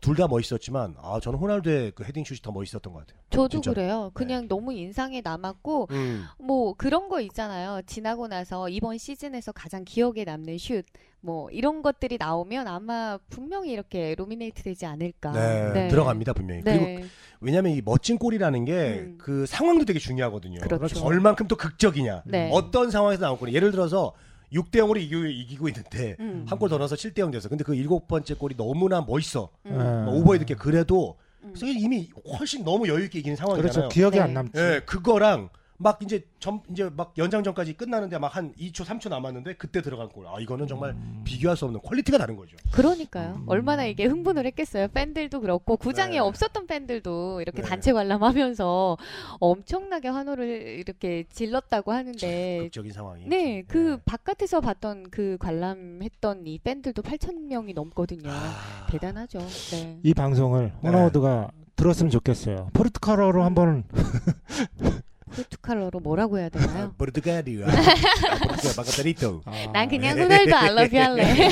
둘 다 멋있었지만 아 저는 호날두의 그 헤딩 슛이 더 멋있었던 것 같아요. 저도 진짜. 그래요. 그냥 너무 인상에 남았고 음. 뭐 그런 거 있잖아요. 지나고 나서 이번 시즌에서 가장 기억에 남는 슛, 뭐 이런 것들이 나오면 아마 분명히 이렇게 nominate 되지 않을까. 네, 들어갑니다 분명히. 그리고 네, 왜냐하면 이 멋진 골이라는 게 음. 그 상황도 되게 중요하거든요. 그렇죠. 얼만큼 또 극적이냐. 네. 어떤 상황에서 나올 거냐. 예를 들어서 6대 0으로 이기고, 이기고 있는데 음. 한골 더 넣어서 7대 0 돼서 근데 그 일곱 번째 골이 너무나 멋있어. 음. 네. 오버헤드 킥 그래도 음. 그래서 이미 훨씬 너무 여유 있게 이기는 상황이잖아요. 그렇죠. 기억이 네. 안 남지. 예, 그거랑 막 이제 점 이제 막 연장전까지 끝나는데 막 한 2초 3초 남았는데 그때 들어간 골. 아 이거는 정말 음. 비교할 수 없는 quality가 다른 거죠. 그러니까요. 음. 얼마나 이게 흥분을 했겠어요. 팬들도 그렇고 구장에 네. 없었던 팬들도 이렇게 네. 단체 관람하면서 엄청나게 환호를 이렇게 질렀다고 하는데 극적인 상황이. 네, 그 예. 바깥에서 봤던 그 관람했던 이 팬들도 8천 명이 넘거든요. 아, 대단하죠. 네. 이 방송을 네. 호나우드가 들었으면 좋겠어요. 포르투갈어로 한번 포르투갈어로 뭐라고 해야 되나요? 포르투갈이야. 아, 포르투갈 바카타리토. 아, 난 그냥 네. 호날두 I love you 할래.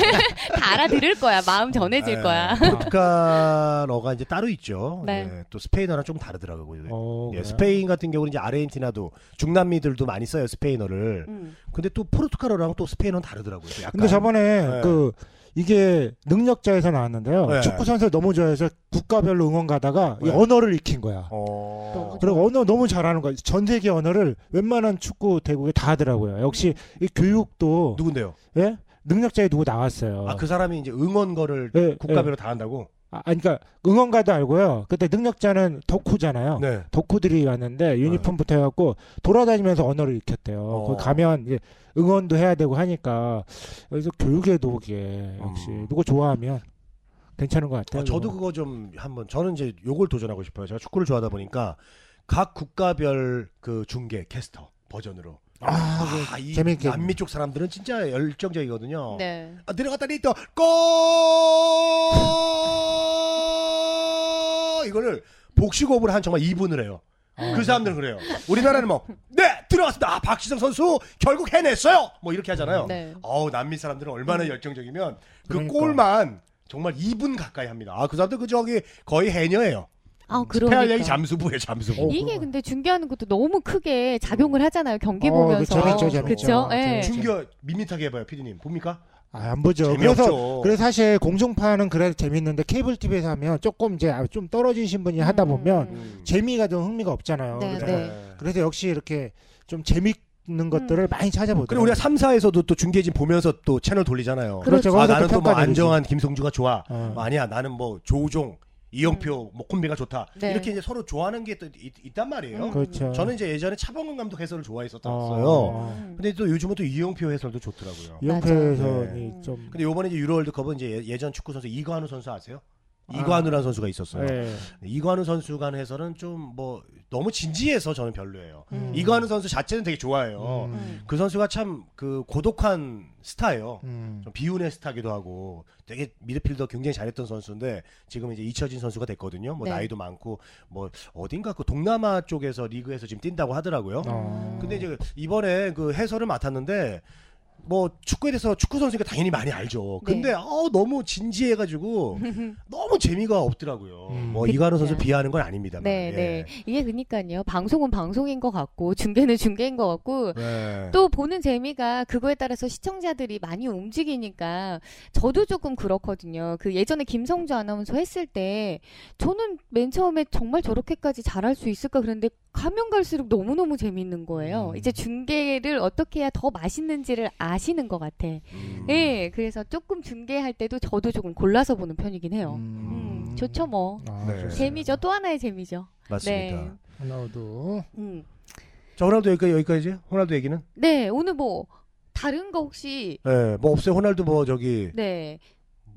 다 알아들을 거야. 마음 전해질 네, 거야. 포르투갈어가 이제 따로 있죠. 네. 네, 또 스페인어랑 좀 다르더라고요. 어, 예, 그래요? 스페인 같은 경우는 이제 아르헨티나도 중남미들도 많이 써요 스페인어를. 음. 근데 또 포르투갈어랑 또 스페인어는 다르더라고요. 약간. 근데 저번에 네. 그 이게 능력자에서 나왔는데요. 네. 축구 선수 너무 좋아해서 국가별로 응원 가다가 이 네. 언어를 익힌 거야. 어. 그리고 언어 너무 잘하는 거야. 전 세계 언어를 웬만한 축구 대국에 다 하더라고요. 역시 이 교육도 누군데요? 예? 능력자에 누구 나왔어요. 아 그 사람이 이제 응원 거를 예, 국가별로 다 한다고? 아, 그러니까 응원가도 알고요. 그때 능력자는 덕후잖아요. 네. 덕후들이 왔는데 유니폼부터 해갖고 돌아다니면서 언어를 익혔대요. 어. 거기 가면 이제 응원도 해야 되고 하니까 여기서 교육의 도구에 역시 음. 누구 좋아하면 괜찮은 것 같아요. 아, 저도. 그거 좀 한번 저는 이제 요걸 도전하고 싶어요. 제가 축구를 좋아하다 보니까 각 국가별 그 중계 캐스터 버전으로 아, 아, 이 재밌게. 남미 쪽 사람들은 진짜 열정적이거든요. 네. 아, 내려갔다 리터 골 이거를 복식호흡을 한 정말 2분을 해요. 아, 그 사람들은 그래요. 우리나라는 뭐, 네, 들어갔습니다. 아, 박시성 선수 결국 해냈어요. 뭐 이렇게 하잖아요. 네. 어우, 남미 사람들은 얼마나 열정적이면 그 그러니까. 골만 정말 2분 가까이 합니다. 아, 그 사람들 그 저기 거의 해녀예요. 아, 스페할량이 그러니까. 잠수부에 잠수부. 어, 이게. 근데 중계하는 것도 너무 크게 작용을 하잖아요. 경기 어, 보면서. 그 재밌죠, 재밌죠. 그쵸? 예. 중계 밋밋하게 해봐요, 피디님. 봅니까? 아, 안 보죠. 재미없죠. 그래서 그래서 사실 공중파는 그래도 재밌는데 케이블 TV에서 하면 조금 이제 아, 좀 떨어지신 분이 하다 보면 음. 재미가 좀 흥미가 없잖아요. 네, 그래서, 네. 그래서 역시 이렇게 좀 재밌는 것들을 많이 찾아보더라고요. 그리고 우리가 3, 4에서도 또 중계진 보면서 또 채널 돌리잖아요. 그렇죠. 아, 거기서 나는 또 뭐. 안정환, 김성주가 좋아. 어. 뭐 아니야, 나는 뭐 조우종, 이영표 뭐 콤비가 좋다. 네. 이렇게 이제 서로 좋아하는 게 또 있단 말이에요. 음. 그렇죠. 저는 이제 예전에 차범근 감독 해설을 좋아했었어요. 어. 음. 근데 또 요즘은 또 이영표 해설도 좋더라고요. 이영표. 해설이 네. 좀 근데 요번에 이제 유로 월드컵은 이제 예- 예전 축구 선수 이관우 선수 아세요? 이관우라는 선수가 있었어요. 네. 이관우 선수 간에서는 좀 뭐 너무 진지해서 저는 별로예요. 음. 이관우 선수 자체는 되게 좋아해요. 음. 음. 그 선수가 참 그 고독한 스타예요. 음. 좀 비운의 스타기도 하고 되게 미드필더 굉장히 잘했던 선수인데 지금 이제 잊혀진 선수가 됐거든요. 뭐 네. 나이도 많고 뭐 어딘가 그 동남아 쪽에서 리그에서 지금 뛴다고 하더라고요. 어. 근데 이제 이번에 그 해설을 맡았는데 뭐 축구에 대해서 축구 선수니까 당연히 많이 알죠. 네. 근데 어 너무 진지해가지고 너무 재미가 없더라고요. 음. 뭐. 이관우 선수 비하하는 건 아닙니다만. 네, 예. 네. 이게 그니까요. 방송은 방송인 것 같고 중계는 중계인 것 같고 네. 또 보는 재미가 그거에 따라서 시청자들이 많이 움직이니까 저도 조금 그렇거든요. 그 예전에 김성주 아나운서 했을 때 저는 맨 처음에 정말 저렇게까지 잘할 수 있을까 그랬는데 가면 갈수록 너무 너무 재밌는 거예요. 음. 이제 중계를 어떻게 해야 더 맛있는지를 아 시는 것 같아. 음. 네, 그래서 조금 중계할 때도 저도 조금 골라서 보는 편이긴 해요. 음, 좋죠 뭐. 아, 네. 재미죠. 또 하나의 재미죠. 맞습니다. 네. 호날두. 음. 자 호날두 여기까지 여기까지 호날두 얘기는? 네, 오늘 뭐 다른 거 혹시 네, 뭐 없어요. 호날두 뭐 저기 네.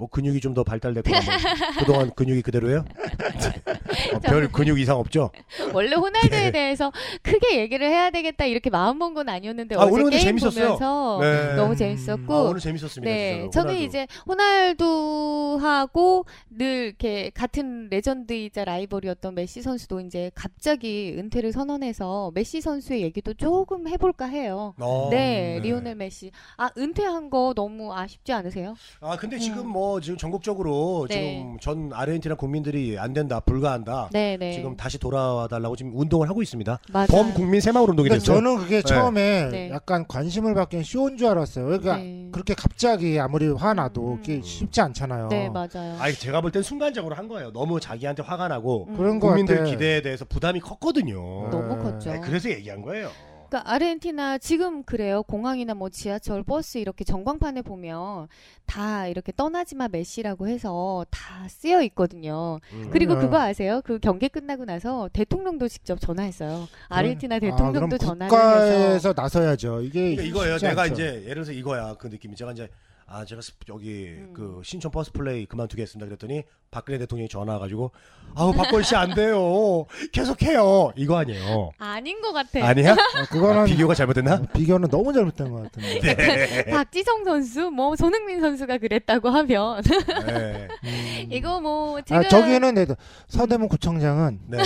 뭐 근육이 좀 더 발달됐고 뭐 그동안 근육이 그대로예요? 어, 별 근육 이상 없죠? 원래 호날두에 네. 대해서 크게 얘기를 해야 되겠다 이렇게 마음 먹은 건 아니었는데 아, 오늘 게임 재밌었어요. 보면서 네. 너무 음. 재밌었고 아, 오늘 재밌었습니다. 네, 진짜로. 저는 호날두. 이제 호날두하고 늘 이렇게 같은 레전드이자 라이벌이었던 메시 선수도 이제 갑자기 은퇴를 선언해서 메시 선수의 얘기도 조금 해볼까 해요. 어, 네, 리오넬 메시. 아, 은퇴한 거 너무 아쉽지 않으세요? 아 근데 지금 음. 뭐 지금 전국적으로 네. 지금 전 아르헨티나 국민들이 안 된다 불가한다. 네, 네. 지금 다시 돌아와 달라고 지금 운동을 하고 있습니다. 맞아요. 범 국민 새마을 운동이 근데 됐어요. 저는 그게 처음에 네. 약간 관심을 받기엔 쉬운 줄 알았어요. 그러니까 네. 그렇게 갑자기 아무리 화나도 음. 그게 쉽지 않잖아요. 네, 맞아요. 아니 제가 볼 땐 순간적으로 한 거예요. 너무 자기한테 화가 나고 음. 그런 거 국민들 같아. 기대에 대해서 부담이 컸거든요. 너무 네. 컸죠. 네, 그래서 얘기한 거예요. 그러니까 아르헨티나 지금 그래요. 공항이나 뭐 지하철, 버스 이렇게 전광판에 보면 다 이렇게 떠나지마 메시라고 해서 다 쓰여 있거든요. 음. 그리고 네. 그거 아세요? 그 경기 끝나고 나서 대통령도 직접 전화했어요. 아르헨티나 아, 대통령도 그럼 전화를 해서 국가에서 나서야죠. 이게 그러니까 이거예요. 내가 않죠. 이제 예를 들어서 이거야 그 느낌이 제가 이제 아 제가 스- 여기 음. 그 신촌 버스 플레이 그만두겠습니다 그랬더니 박근혜 대통령이 전화 와가지고 아우 박건 씨 안 돼요 계속해요 이거 아니에요 아닌 것 같아. 아니야 아, 그거는 아, 비교가 잘못됐나 비교는 너무 잘못된 것 같은데. 네. 박지성 선수, 뭐 손흥민 선수가 그랬다고 하면 네. 음. 이거 뭐 제가 아, 저기는 네, 서대문 구청장은 네.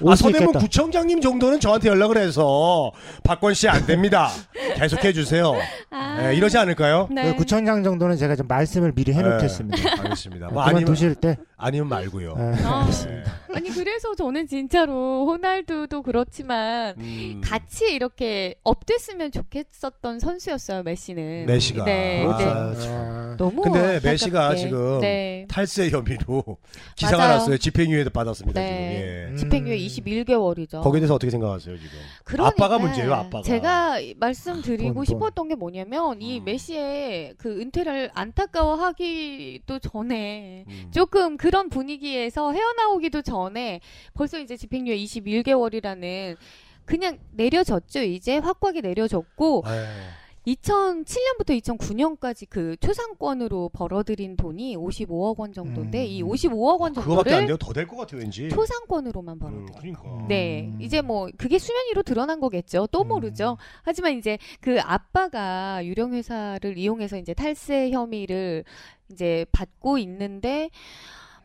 올 아, 수 서대문 있겠다. 구청장님 정도는 저한테 연락을 해서 박건 씨 안 됩니다 계속해 주세요 아, 네, 이러지 않을까요 네. 그 구청장 정도는 제가 좀 말씀을 미리 해놓겠습니다. 네, 알겠습니다 뭐 아니면 두실 때. 아니면 말고요 네. 어. 네. 아니 그래서 저는 진짜로 호날두도 그렇지만 음. 같이 이렇게 업됐으면 좋겠었던 선수였어요 메시는. 메시가. 네, 아, 네. 아, 너무 근데 안타깝게. 메시가 지금 네. 탈세 혐의로 기사가 맞아요. 났어요. 집행유예도 받았습니다. 네. 지금. 예. 음. 집행유예 21개월이죠. 거기에 대해서 어떻게 생각하세요 지금? 그러니까 아빠가 문제예요, 아빠가. 제가 말씀드리고 돈, 돈. 싶었던 게 뭐냐면 이 음. 메시의 그 은퇴를 안타까워하기도 전에 음. 조금 그런 분위기에서 헤어나오기도 전에 벌써 이제 집행유예 21개월이라는 그냥 내려졌죠. 이제 확고하게 내려졌고 에이, 2007년부터 2009년까지 그 초상권으로 벌어들인 돈이 55억 원 정도인데 음. 이 55억 원안 정도를 돼요. 더 될 것 같아요, 왠지. 초상권으로만 음, 벌어들인 그러니까. 음. 네, 이제 뭐 그게 수면 위로 드러난 거겠죠. 또 음. 모르죠. 하지만 이제 그 아빠가 유령 회사를 이용해서 이제 탈세 혐의를 이제 받고 있는데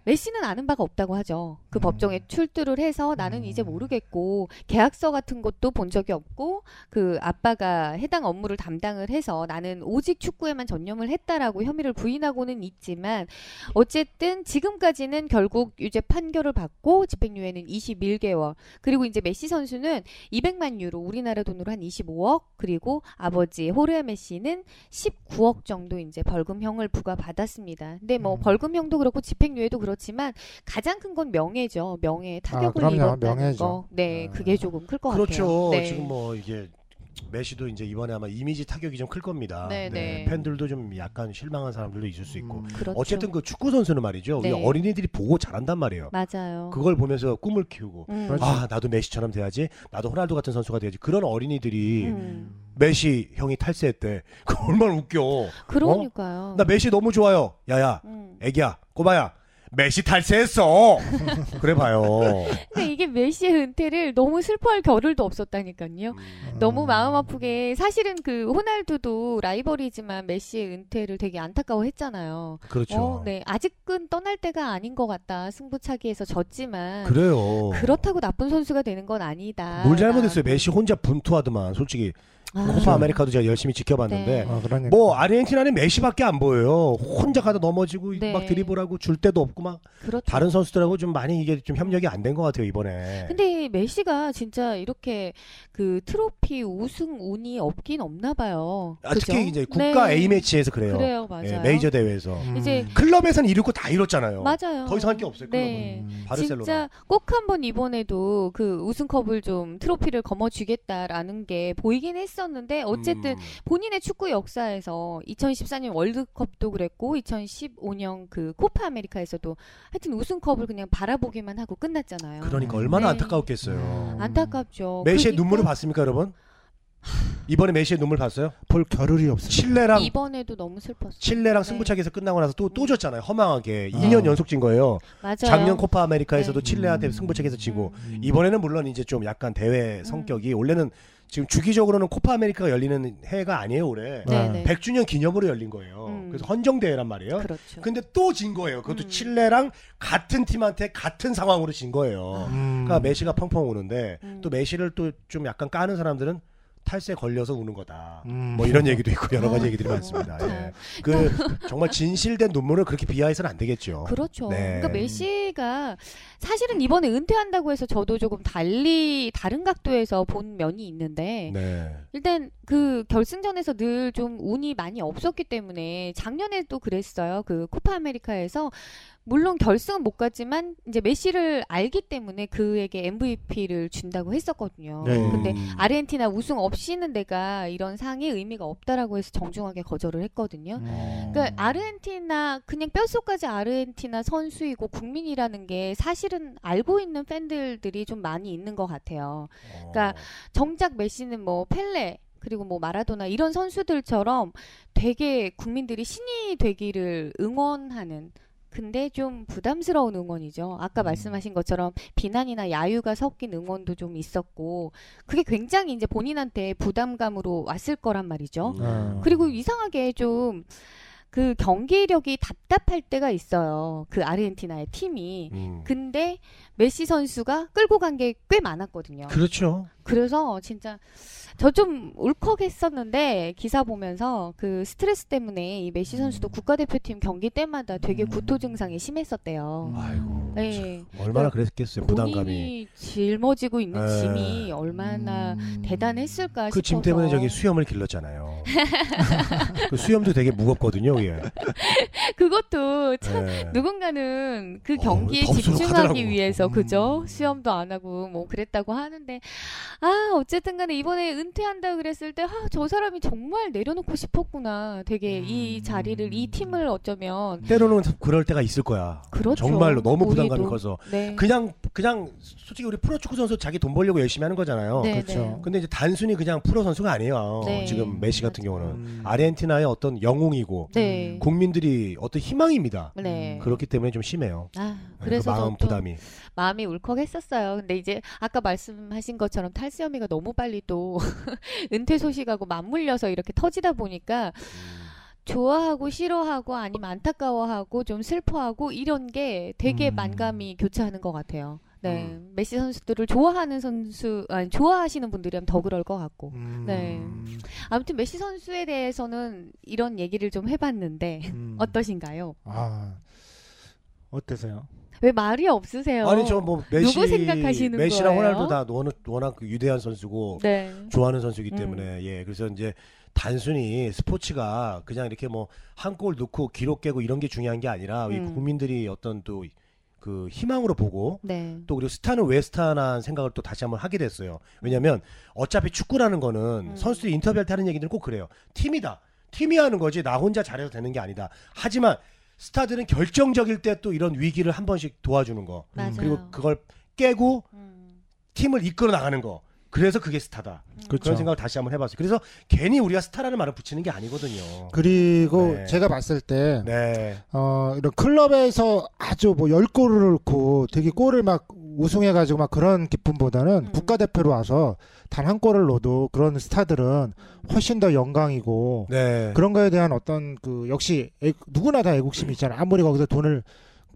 메시는 아는 바가 없다고 하죠. 그 음. 법정에 출두를 해서 나는 이제 음. 모르겠고 계약서 같은 것도 본 적이 없고 그 아빠가 해당 업무를 담당을 해서 나는 오직 축구에만 전념을 했다라고 혐의를 부인하고는 있지만 어쨌든 지금까지는 결국 유죄 판결을 받고 집행유예는 21개월 그리고 이제 메시 선수는 200만 유로 우리나라 돈으로 한 25억 그리고 아버지 호르헤 메시는 19억 정도 이제 벌금형을 부과받았습니다. 근데 뭐 음. 벌금형도 그렇고 집행유예도 그렇 지만 가장 큰 건 명예죠. 명예 타격을 그럼요. 입었다는 명예죠. 거. 네, 아. 그게 조금 클것 그렇죠. 같아요. 네. 지금 뭐 이게 메시도 이제 이번에 아마 이미지 타격이 좀 클 겁니다. 네, 네. 팬들도 좀 약간 실망한 사람들도 있을 수 있고. 음. 그렇죠. 어쨌든 그 축구 선수는 말이죠. 우리 네. 어린이들이 보고 자란단 말이에요. 맞아요. 그걸 보면서 꿈을 키우고 음. 그렇죠. 아 나도 메시처럼 돼야지 나도 호날두 같은 선수가 돼야지 그런 어린이들이 음. 메시 형이 탈세했대 그 얼마나 웃겨 그러니까요. 나 메시 너무 좋아요 야야 음. 애기야 꼬마야 메시 탈세했어. 그래 봐요. 근데 이게 메시의 은퇴를 너무 슬퍼할 겨를도 없었다니까요. 음. 너무 마음 아프게 사실은 그 호날두도 라이벌이지만 메시의 은퇴를 되게 안타까워했잖아요. 그렇죠. 어, 네. 아직은 떠날 때가 아닌 것 같다. 승부차기에서 졌지만 그래요. 그렇다고 나쁜 선수가 되는 건 아니다. 뭘 잘못했어요? 메시 혼자 분투하더만 솔직히 아, 코파 아메리카도 제가 열심히 지켜봤는데 네. 아, 그러니까. 뭐 아르헨티나는 메시밖에 안 보여요. 혼자 가다 넘어지고 네. 막 드리블하고 줄 데도 없고 막 그렇죠. 다른 선수들하고 좀 많이 이게 좀 협력이 안 된 것 같아요 이번에. 근데 메시가 진짜 이렇게 그 트로피 우승 운이 없긴 없나 봐요. 아, 그죠? 특히 이제 국가 네. A 매치에서 그래요. 그래요, 맞아요. 예, 메이저 대회에서 음. 이제 클럽에서는 이루고 다 이뤘잖아요. 맞아요. 더 이상 할 게 없어요. 클럽은. 네. 음. 바르셀로나. 진짜 꼭 한번 이번에도 그 우승컵을 좀 트로피를 거머쥐겠다라는 게 보이긴 했 었는데 어쨌든 음. 본인의 축구 역사에서 2014년 월드컵도 그랬고 2015년 그 코파 아메리카에서도 하여튼 우승컵을 그냥 바라보기만 하고 끝났잖아요. 그러니까 얼마나 네. 안타까웠겠어요. 음. 안타깝죠. 메시의 그러니까 눈물을 봤습니까, 여러분? 이번에 메시의 눈물 봤어요? 볼 겨를이 없어요. 칠레랑 이번에도 너무 슬펐어요. 칠레랑 네. 승부차기에서 끝나고 나서 또또 음. 졌잖아요. 허망하게 아. 2년 연속 진 거예요. 맞아요. 작년 코파 아메리카에서도 네. 칠레한테 음. 승부차기에서 지고 음. 이번에는 물론 이제 좀 약간 대회 성격이 원래는 지금 주기적으로는 코파 아메리카가 열리는 해가 아니에요 올해 네, 아. 네. 100주년 기념으로 열린 거예요. 음. 그래서 헌정 대회란 말이에요. 그렇죠. 근데 또 진 거예요. 그것도 음. 칠레랑 같은 팀한테 같은 상황으로 진 거예요. 음. 그러니까 메시가 펑펑 우는데 음. 또 메시를 또 좀 약간 까는 사람들은 탈세 걸려서 우는 거다. 음. 뭐 이런 얘기도 있고 여러 가지 아, 얘기들이 많습니다. 참. 예. 그 정말 진실된 눈물을 그렇게 비하해서는 안 되겠죠. 그렇죠. 네. 그러니까 메시가 사실은 이번에 은퇴한다고 해서 저도 조금 달리 다른 각도에서 본 면이 있는데 네. 일단 그 결승전에서 늘 좀 운이 많이 없었기 때문에 작년에도 그랬어요. 그 코파 아메리카에서 물론 결승은 못 갔지만 이제 메시를 알기 때문에 그에게 MVP를 준다고 했었거든요. 네. 근데 음. 아르헨티나 우승 없이는 내가 이런 상의 의미가 없다라고 해서 정중하게 거절을 했거든요. 음. 그러니까 아르헨티나 그냥 뼛속까지 아르헨티나 선수이고 국민이라는 게 사실은 알고 있는 팬들들이 좀 많이 있는 것 같아요. 그러니까 정작 메시는 뭐 펠레 그리고 뭐 마라도나 이런 선수들처럼 되게 국민들이 신이 되기를 응원하는 근데 좀 부담스러운 응원이죠. 아까 음. 말씀하신 것처럼 비난이나 야유가 섞인 응원도 좀 있었고 그게 굉장히 이제 본인한테 부담감으로 왔을 거란 말이죠. 음. 아. 그리고 이상하게 좀 그 경기력이 답답할 때가 있어요. 그 아르헨티나의 팀이. 음. 근데 메시 선수가 끌고 간 게 꽤 많았거든요. 그렇죠. 그래서 진짜 저 좀 울컥했었는데 기사 보면서 그 스트레스 때문에 이 메시 선수도 국가대표팀 경기 때마다 되게 음. 구토 증상이 심했었대요. 아이고. 네. 얼마나 그랬겠어요. 부담감이. 본인이 짊어지고 있는 네. 짐이 얼마나 음. 대단했을까 그짐 싶어서 때문에 저기 수염을 길렀잖아요. 그 수염도 되게 무겁거든요. 예. 그것도 참 예. 누군가는 그 어, 경기에 덥수룩 집중하기 하더라고. 위해서 음. 그죠 수염도 안 하고 뭐 그랬다고 하는데 아 어쨌든 간에 이번에 은퇴한다 그랬을 때 아 저 사람이 정말 내려놓고 싶었구나 되게 이 음. 자리를 이 팀을 어쩌면 때로는 그럴 때가 있을 거야. 그렇죠 정말로 너무 부담감이. 커서 네. 그냥 그냥 솔직히 우리 프로축구 선수 자기 돈 벌려고 열심히 하는 거잖아요. 네, 그렇죠. 네. 근데 이제 단순히 그냥 프로 선수가 아니에요. 네. 지금 메시 같은 맞아요. 경우는 음. 아르헨티나의 어떤 영웅이고 네. 국민들이 어떤 희망입니다. 네. 그렇기 때문에 좀 심해요. 아, 그 그래서 마음 저도 부담이. 마음이 울컥했었어요. 근데 이제 아까 말씀하신 것처럼 탈수염이가 너무 빨리 또 은퇴 소식하고 맞물려서 이렇게 터지다 보니까 좋아하고 싫어하고 아니면 안타까워하고 좀 슬퍼하고 이런 게 되게 음. 만감이 교차하는 것 같아요. 네, 음. 메시 선수들을 좋아하는 선수, 아니 좋아하시는 분들이면 더 그럴 것 같고. 음. 네. 아무튼 메시 선수에 대해서는 이런 얘기를 좀 해봤는데 음. 어떠신가요? 아 어때서요? 왜 말이 없으세요? 아니 저 뭐 메시 누구 생각하시는 메시랑 거예요? 호날두 다 워낙, 그 위대한 선수고 네. 좋아하는 선수이기 음. 때문에 예 그래서 이제 단순히 스포츠가 그냥 이렇게 뭐 한 골 넣고 기록 깨고 이런 게 중요한 게 아니라 이 음. 국민들이 어떤 또 그 희망으로 보고 네. 또 그리고 스타는 왜 스타나 생각을 또 다시 한번 하게 됐어요. 왜냐면 어차피 축구라는 거는 음. 선수들이 인터뷰할 때 하는 얘기들은 꼭 그래요. 팀이다. 팀이 하는 거지 나 혼자 잘해서 되는 게 아니다. 하지만 스타들은 결정적일 때 또 이런 위기를 한 번씩 도와주는 거. 맞아요. 그리고 그걸 깨고 음. 팀을 이끌어 나가는 거. 그래서 그게 스타다. 그렇죠. 그런 생각을 다시 한번 해봤어요. 그래서 괜히 우리가 스타라는 말을 붙이는 게 아니거든요. 그리고 네. 제가 봤을 때 네. 어, 이런 클럽에서 아주 뭐 열 골을 넣고 되게 골을 막 우승해가지고 막 그런 기쁨보다는 음. 국가대표로 와서 단 한 골을 넣어도 그런 스타들은 훨씬 더 영광이고 네. 그런 거에 대한 어떤 그 역시 애- 누구나 다 애국심이 있잖아요. 아무리 거기서 돈을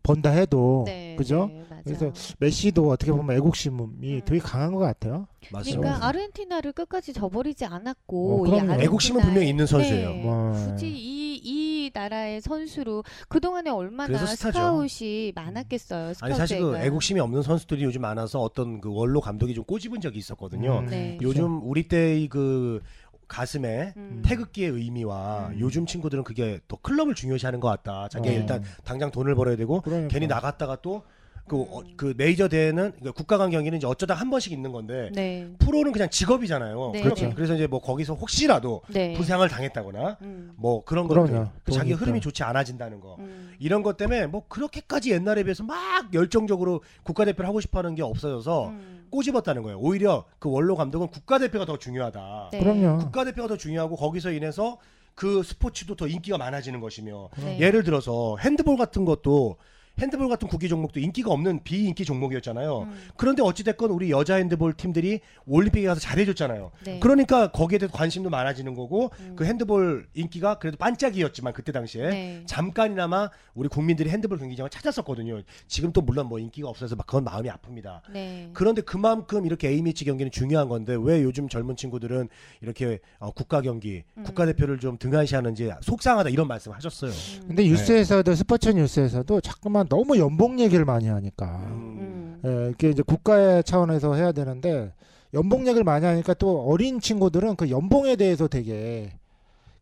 번다 해도 네, 그죠? 네. 그래서 메시도 어떻게 보면 애국심이 음. 되게 강한 것 같아요. 맞습니다. 그러니까 아르헨티나를 끝까지 저버리지 않았고 어, 애국심은 분명히 있는 선수예요. 네, 뭐. 굳이 이, 이 나라의 선수로 그동안에 얼마나. 스카웃이 많았겠어요. 아니 사실 그. 애국심이 없는 선수들이 요즘 많아서 어떤 그 원로 감독이 좀 꼬집은 적이 있었거든요. 음. 네. 요즘 우리 때의 그 가슴에 음. 태극기의 의미와 음. 요즘 친구들은 그게 더 클럽을 중요시하는 것 같다. 자기가 어. 일단 당장 돈을 벌어야 되고 그러니까. 괜히 나갔다가 또 그 음. 어, 그 메이저 대회는 그러니까 국가 간 경기는 이제 어쩌다 한 번씩 있는 건데 네. 프로는 그냥 직업이잖아요. 네. 그렇죠. 네. 그래서 이제 뭐 거기서 혹시라도 네. 부상을 당했다거나 음. 뭐 그런 그럼요. 것들 그 자기. 흐름이 좋지 않아진다는 거 음. 이런 것 때문에 뭐 그렇게까지 옛날에 비해서 막 열정적으로 국가대표를 하고 싶어하는 게 없어져서 음. 꼬집었다는 거예요. 오히려 그 원로 감독은 국가대표가 더 중요하다. 네. 그럼요. 국가대표가 더 중요하고 거기서 인해서 그 스포츠도 더 인기가 많아지는 것이며 네. 예를 들어서 핸드볼 같은 것도 핸드볼 같은 구기 종목도 인기가 없는 비인기 종목이었잖아요. 음. 그런데 어찌됐건 우리 여자 핸드볼 팀들이 올림픽에 가서 잘해줬잖아요. 네. 그러니까 거기에 대해서 관심도 많아지는 거고 음. 그 핸드볼 인기가 그래도 반짝이었지만 그때 당시에 네. 잠깐이나마 우리 국민들이 핸드볼 경기장을 찾았었거든요. 지금 또 물론 뭐 인기가 없어서 막 그건 마음이 아픕니다. 네. 그런데 그만큼 이렇게 A매치 경기는 중요한 건데 왜 요즘 젊은 친구들은 이렇게 어, 국가 경기, 음. 국가대표를 좀 등한시하는지 속상하다 이런 말씀 하셨어요. 음. 근데 뉴스에서도 스포츠 뉴스에서도 자꾸만 너무 연봉 얘기를 많이 하니까 음. 예, 이게 이제 국가의 차원에서 해야 되는데 연봉 얘기를 많이 하니까 또 어린 친구들은 그 연봉에 대해서 되게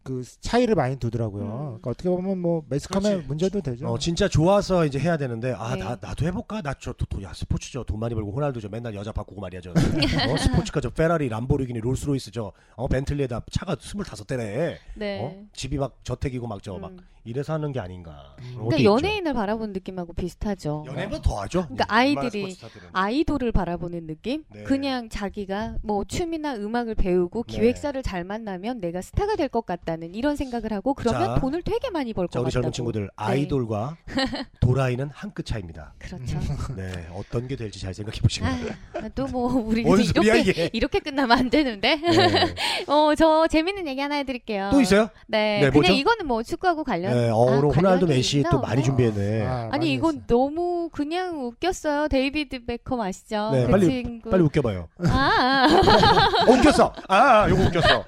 그 차이를 많이 두더라고요. 음. 그러니까 어떻게 보면 뭐 매스컴의 그렇지. 문제도 되죠. 어, 진짜 좋아서 이제 해야 되는데 아 네. 나, 나도 해 볼까? 나저 야 스포츠죠 돈 많이 벌고 호날두 저 맨날 여자 바꾸고 말이야 저 어, 스포츠카 저 페라리 람보르기니 롤스로이스 저 어, 벤틀리에다 차가 스물다섯 대네 네. 어? 집이 막 저택이고 막 저막 음. 이래서 하는 게 아닌가 그러니까. 연예인을 바라보는 느낌하고 비슷하죠. 연예인보다 더 하죠 그러니까 웬만한 아이들이. 아이돌을 바라보는 느낌? 네. 그냥 자기가 뭐 춤이나 음악을 배우고 네. 기획사를 잘 만나면 내가 스타가 될 것 같다 는 이런 생각을 하고 그러면 자, 돈을 되게 많이 벌자것 우리 같다고. 젊은 친구들 아이돌과 도라이는 한 끗 차이입니다 그렇죠. 네 어떤 게 될지 잘 생각해 보시면 아, 또뭐 우리 이렇게 이게 이렇게 끝나면 안 되는데. 네. 어, 저 재밌는 얘기 하나 해드릴게요. 또 있어요? 네, 네, 그냥 뭐죠? 이거는 뭐 축구하고 관련. 네, 어, 아, 오늘 호날두 메시 있나 또 많이? 준비했네 아, 많이 아니 이건. 너무 그냥 웃겼어요. 데이비드 베컴 아시죠? 네, 그 빨리- 친구. 빨리 웃겨봐요 아, 어, 웃겼어. 아, 아, 요거 웃겼어.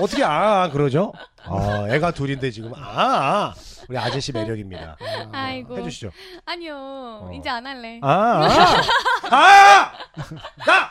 어떻게 아, 아, 그러죠? 아, 애가 둘인데 지금 아, 아. 우리 아저씨 매력입니다. 아, 아이고. 해주시죠. 아니요. 이제 안 할래. 아, 아, 아, 나.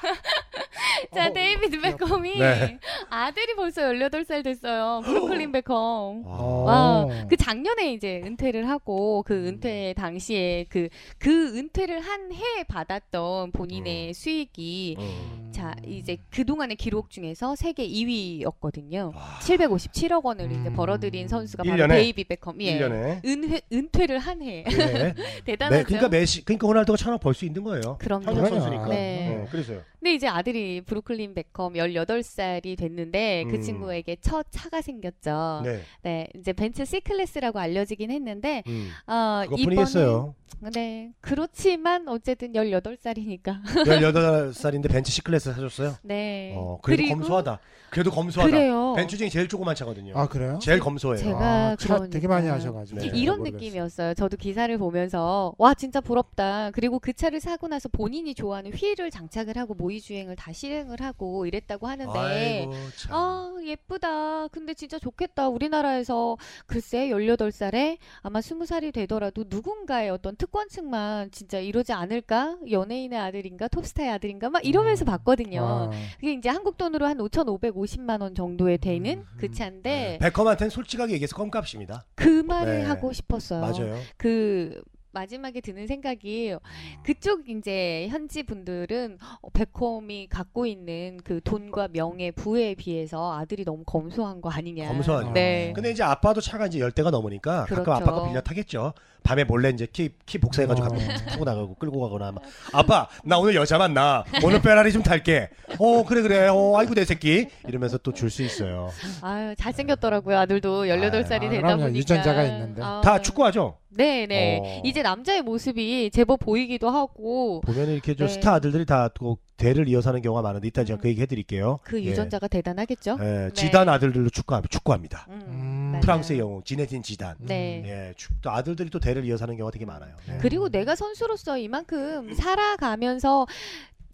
자, 어, 데이비드 베컴이 네. 아들이 벌써 18살 됐어요. 브루클린 베컴. 어. 와, 그 작년에 이제 은퇴를 하고 그 음. 은퇴 당시에 그, 그 은퇴를 한 해에 받았던 음. 본인의 수익이 어. 자, 이제 그동안의 기록 중에서 세계 2위였거든요. 와. 757억 원을 이제 음. 벌어들인 선수가 일 바로 년에? 데이비드 베컴. 예. 1년에. 은퇴, 은퇴를 한 해. 네. 대단하죠. 네, 그러니까 메시, 그러니까 호날두가 천억 벌 수 있는 거예요. 그럼요. 그럼요. 선수니까. 네. 어, 그래서요. 근데 이제 아들이 브루클린 베컴 18살이 됐는데 그 음. 친구에게 첫 차가 생겼죠. 네. 네. 이제 벤츠 C 클래스라고 알려지긴 했는데 음. 어, 그것뿐이겠어요. 네. 그렇지만 어쨌든 18살이니까. 18살인데 벤츠 C클래스 사줬어요. 네. 어, 그래도 그리고 검소하다. 그래도 검소하다. 그래요. 벤츠 중에 제일 조그만 차거든요. 아 그래요? 제일 검소해요. 제가 아, 차 되게 많이 그러니까 하셔 가지고 네. 이런 모르겠어요. 느낌이었어요. 저도 기사를 보면서 와 진짜 부럽다. 그리고 그 차를 사고 나서 본인이 좋아하는 휠을 장착을 하고 모의 주행을 다 실행을 하고 이랬다고 하는데. 아 예쁘다. 근데 진짜 좋겠다. 우리나라에서 글쎄 18살에 아마 20살이 되더라도 누군가의 어떤 특권층만 진짜 이러지 않을까? 연예인의 아들인가? 톱스타의 아들인가? 막 이러면서 음. 봤거든요. 아, 그게 이제 한국 돈으로 한 5,550만 원 정도에 되는 그 네. 차인데 베컴한테는 솔직하게 얘기해서 껌값입니다. 그 말을 네. 하고 싶었어요. 맞아요. 그 마지막에 드는 생각이 그쪽 이제 현지 분들은 어, 베컴이 갖고 있는 그 돈과 명예, 부에 비해서 아들이 너무 검소한 거 아니냐. 검소하죠. 네. 근데 이제 아빠도 차가 이제 열 대가 넘으니까 그렇죠. 가끔 아빠가 빌려 타겠죠. 밤에 몰래 이제 키, 키 복사해가지고 어. 타고 나가고 끌고 가거나 막 아빠 나 오늘 여자 만나. 오늘 페라리 좀 탈게. 어 그래 그래. 어 아이고 내 새끼. 이러면서 또 줄 수 있어요. 아유 잘생겼더라고요. 아들도 18살이 아, 되다 그럼요. 보니까. 유전자가 있는데. 아, 다 축구하죠? 네네. 어. 이제 남자의 모습이 제법 보이기도 하고. 보면 이렇게 좀 네. 스타 아들들이 다 또 대를 이어서 하는 경우가 많은데 이따 제가 그 얘기 해드릴게요 그 예. 유전자가 대단하겠죠 예, 네. 지단 아들들도 축구 축구합니다 음, 음. 프랑스의 영웅 지네딘 지단 네. 예, 축, 또 아들들이 또 대를 이어서 하는 경우가 되게 많아요 네. 그리고 내가 선수로서 이만큼 살아가면서